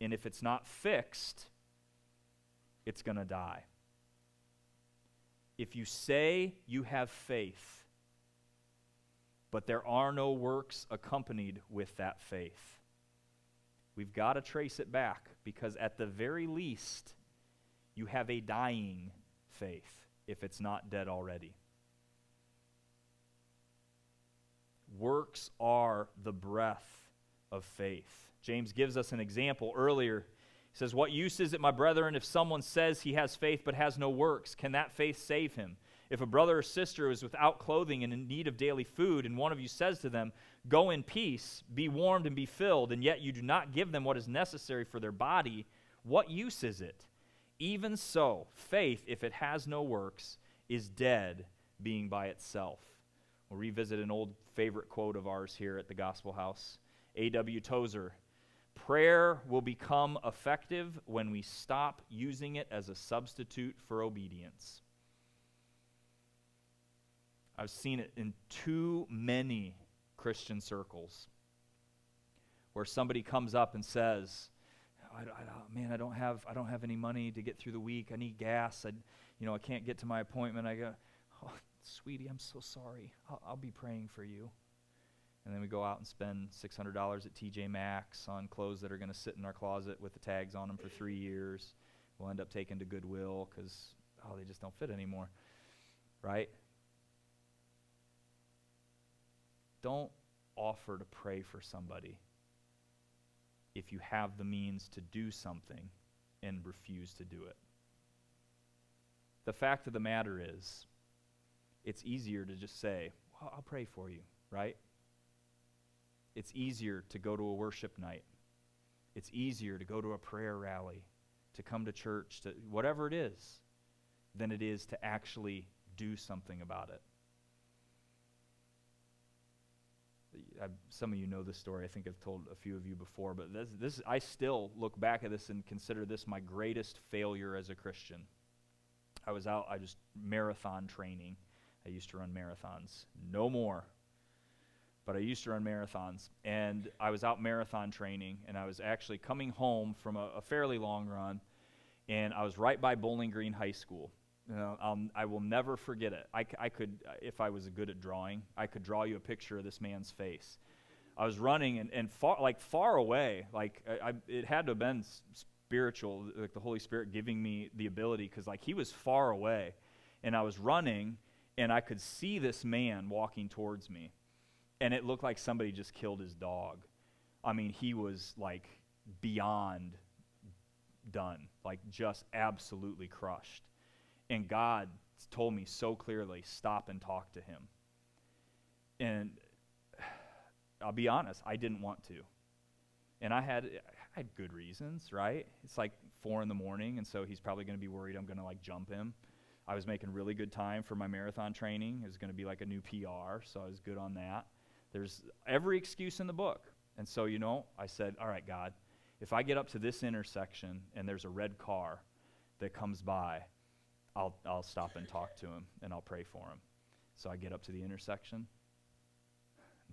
And if it's not fixed, it's going to die. If you say you have faith, but there are no works accompanied with that faith. We've got to trace it back because, at the very least, you have a dying faith if it's not dead already. Works are the breath of faith. James gives us an example earlier. He says, What use is it, my brethren, if someone says he has faith but has no works? Can that faith save him? If a brother or sister is without clothing and in need of daily food, and one of you says to them, Go in peace, be warmed and be filled, and yet you do not give them what is necessary for their body, what use is it? Even so, faith, if it has no works, is dead, being by itself. We'll revisit an old favorite quote of ours here at the Gospel House. A.W. Tozer Prayer will become effective when we stop using it as a substitute for obedience. I've seen it in too many Christian circles where somebody comes up and says, I, I, oh, "Man, I don't have I don't have any money to get through the week. I need gas. I, you know, I can't get to my appointment. I go, oh, sweetie, I'm so sorry. I'll, I'll be praying for you." And then we go out and spend $600 at TJ Maxx on clothes that are going to sit in our closet with the tags on them for three years. We'll end up taking to Goodwill because, oh, they just don't fit anymore. Right? Don't offer to pray for somebody if you have the means to do something and refuse to do it. The fact of the matter is, it's easier to just say, well, I'll pray for you, right? It's easier to go to a worship night. It's easier to go to a prayer rally, to come to church, to whatever it is, than it is to actually do something about it. I, some of you know this story. I think I've told a few of you before, but this, this, I still look back at this and consider this my greatest failure as a Christian. I was out, I just marathon training. I used to run marathons. No more. But I used to run marathons. And I was out marathon training, and I was actually coming home from a, a fairly long run, and I was right by Bowling Green High School. You know, I will never forget it. I, I could, if I was good at drawing, I could draw you a picture of this man's face. I was running and, and far, like far away, like I, I, it had to have been spiritual, like the Holy Spirit giving me the ability, because like he was far away, and I was running, and I could see this man walking towards me, and it looked like somebody just killed his dog. I mean, he was like beyond done, like just absolutely crushed. And God told me so clearly stop and talk to him. And I'll be honest, I didn't want to. And I had, I had good reasons, right? It's like four in the morning, and so he's probably going to be worried I'm going to like jump him. I was making really good time for my marathon training. It was going to be like a new PR, so I was good on that. There's every excuse in the book. And so, you know, I said, All right, God, if I get up to this intersection and there's a red car that comes by, I'll, I'll stop and talk to him and I'll pray for him. So I get up to the intersection,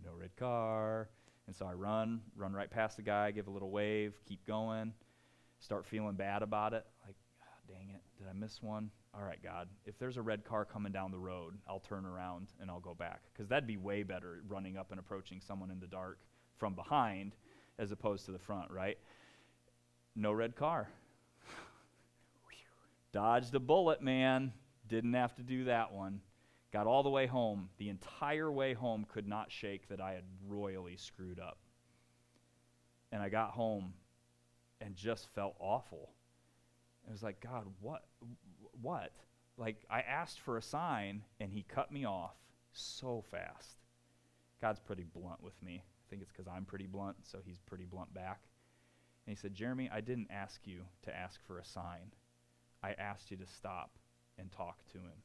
no red car. And so I run, run right past the guy, give a little wave, keep going, start feeling bad about it. Like, oh, dang it, did I miss one? All right, God, if there's a red car coming down the road, I'll turn around and I'll go back. Because that'd be way better running up and approaching someone in the dark from behind as opposed to the front, right? No red car. Dodged a bullet, man. Didn't have to do that one. Got all the way home. The entire way home could not shake that I had royally screwed up. And I got home and just felt awful. It was like, God, what? What? Like, I asked for a sign and he cut me off so fast. God's pretty blunt with me. I think it's because I'm pretty blunt, so he's pretty blunt back. And he said, Jeremy, I didn't ask you to ask for a sign. I asked you to stop and talk to him.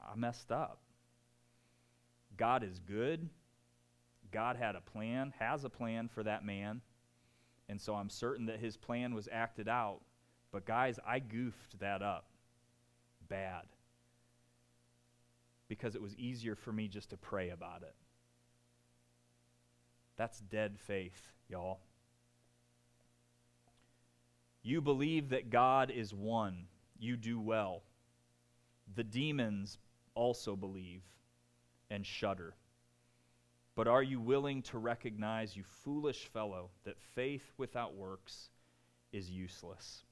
I messed up. God is good. God had a plan, has a plan for that man. And so I'm certain that his plan was acted out. But guys, I goofed that up bad because it was easier for me just to pray about it. That's dead faith, y'all. You believe that God is one. You do well. The demons also believe and shudder. But are you willing to recognize, you foolish fellow, that faith without works is useless?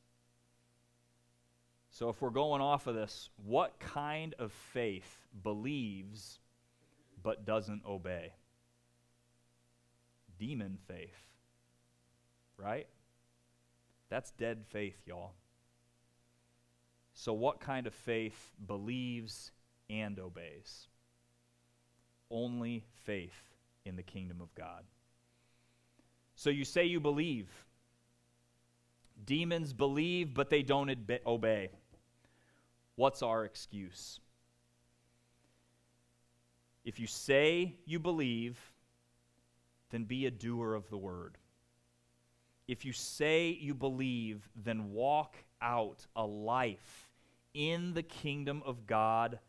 So, if we're going off of this, what kind of faith believes but doesn't obey? Demon faith, right? That's dead faith, y'all. So, what kind of faith believes and obeys? Only faith in the kingdom of God. So, you say you believe. Demons believe, but they don't obey. What's our excuse? If you say you believe, then be a doer of the word. If you say you believe, then walk out a life in the kingdom of God.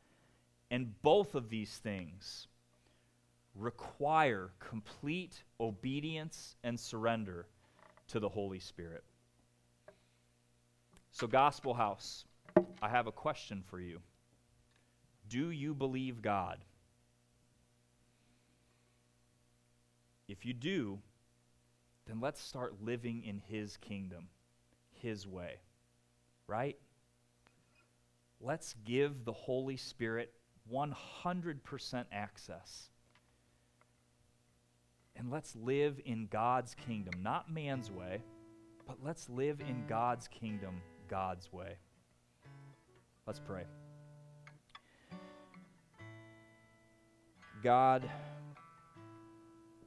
And both of these things require complete obedience and surrender to the Holy Spirit. So, Gospel House, I have a question for you. Do you believe God? If you do, then let's start living in His kingdom, His way. Right? Let's give the Holy Spirit 100% access. And let's live in God's kingdom, not man's way, but let's live in God's kingdom, God's way. Let's pray. God,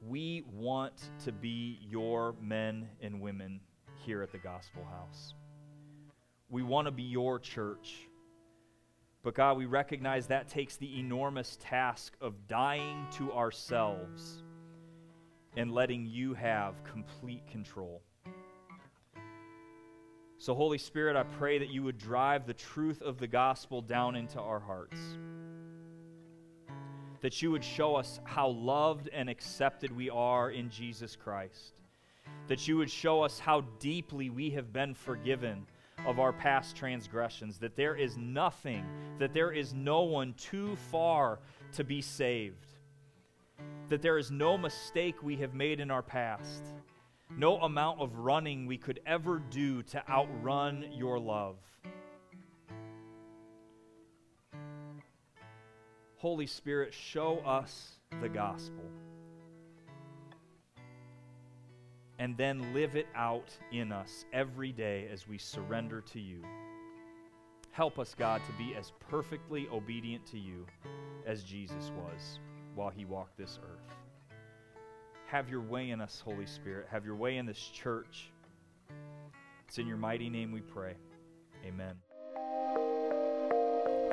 we want to be your men and women here at the Gospel House. We want to be your church. But God, we recognize that takes the enormous task of dying to ourselves and letting you have complete control. So, Holy Spirit, I pray that you would drive the truth of the gospel down into our hearts that you would show us how loved and accepted we are in Jesus Christ. That you would show us how deeply we have been forgiven of our past transgressions. That there is nothing, that there is no one too far to be saved. That there is no mistake we have made in our past. No amount of running we could ever do to outrun your love. Holy Spirit, show us the gospel. And then live it out in us every day as we surrender to you. Help us, God, to be as perfectly obedient to you as Jesus was while he walked this earth. Have your way in us, Holy Spirit. Have your way in this church. It's in your mighty name we pray. Amen.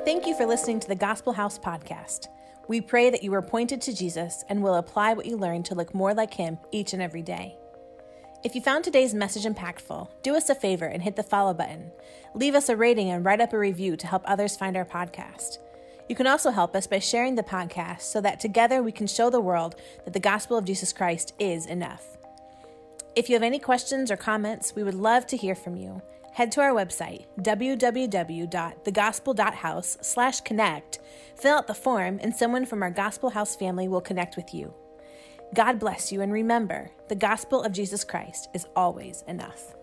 Thank you for listening to the Gospel House podcast. We pray that you are pointed to Jesus and will apply what you learn to look more like him each and every day. If you found today's message impactful, do us a favor and hit the follow button. Leave us a rating and write up a review to help others find our podcast. You can also help us by sharing the podcast so that together we can show the world that the gospel of Jesus Christ is enough. If you have any questions or comments, we would love to hear from you head to our website, www.thegospel.house slash connect, fill out the form, and someone from our Gospel House family will connect with you. God bless you, and remember, the gospel of Jesus Christ is always enough.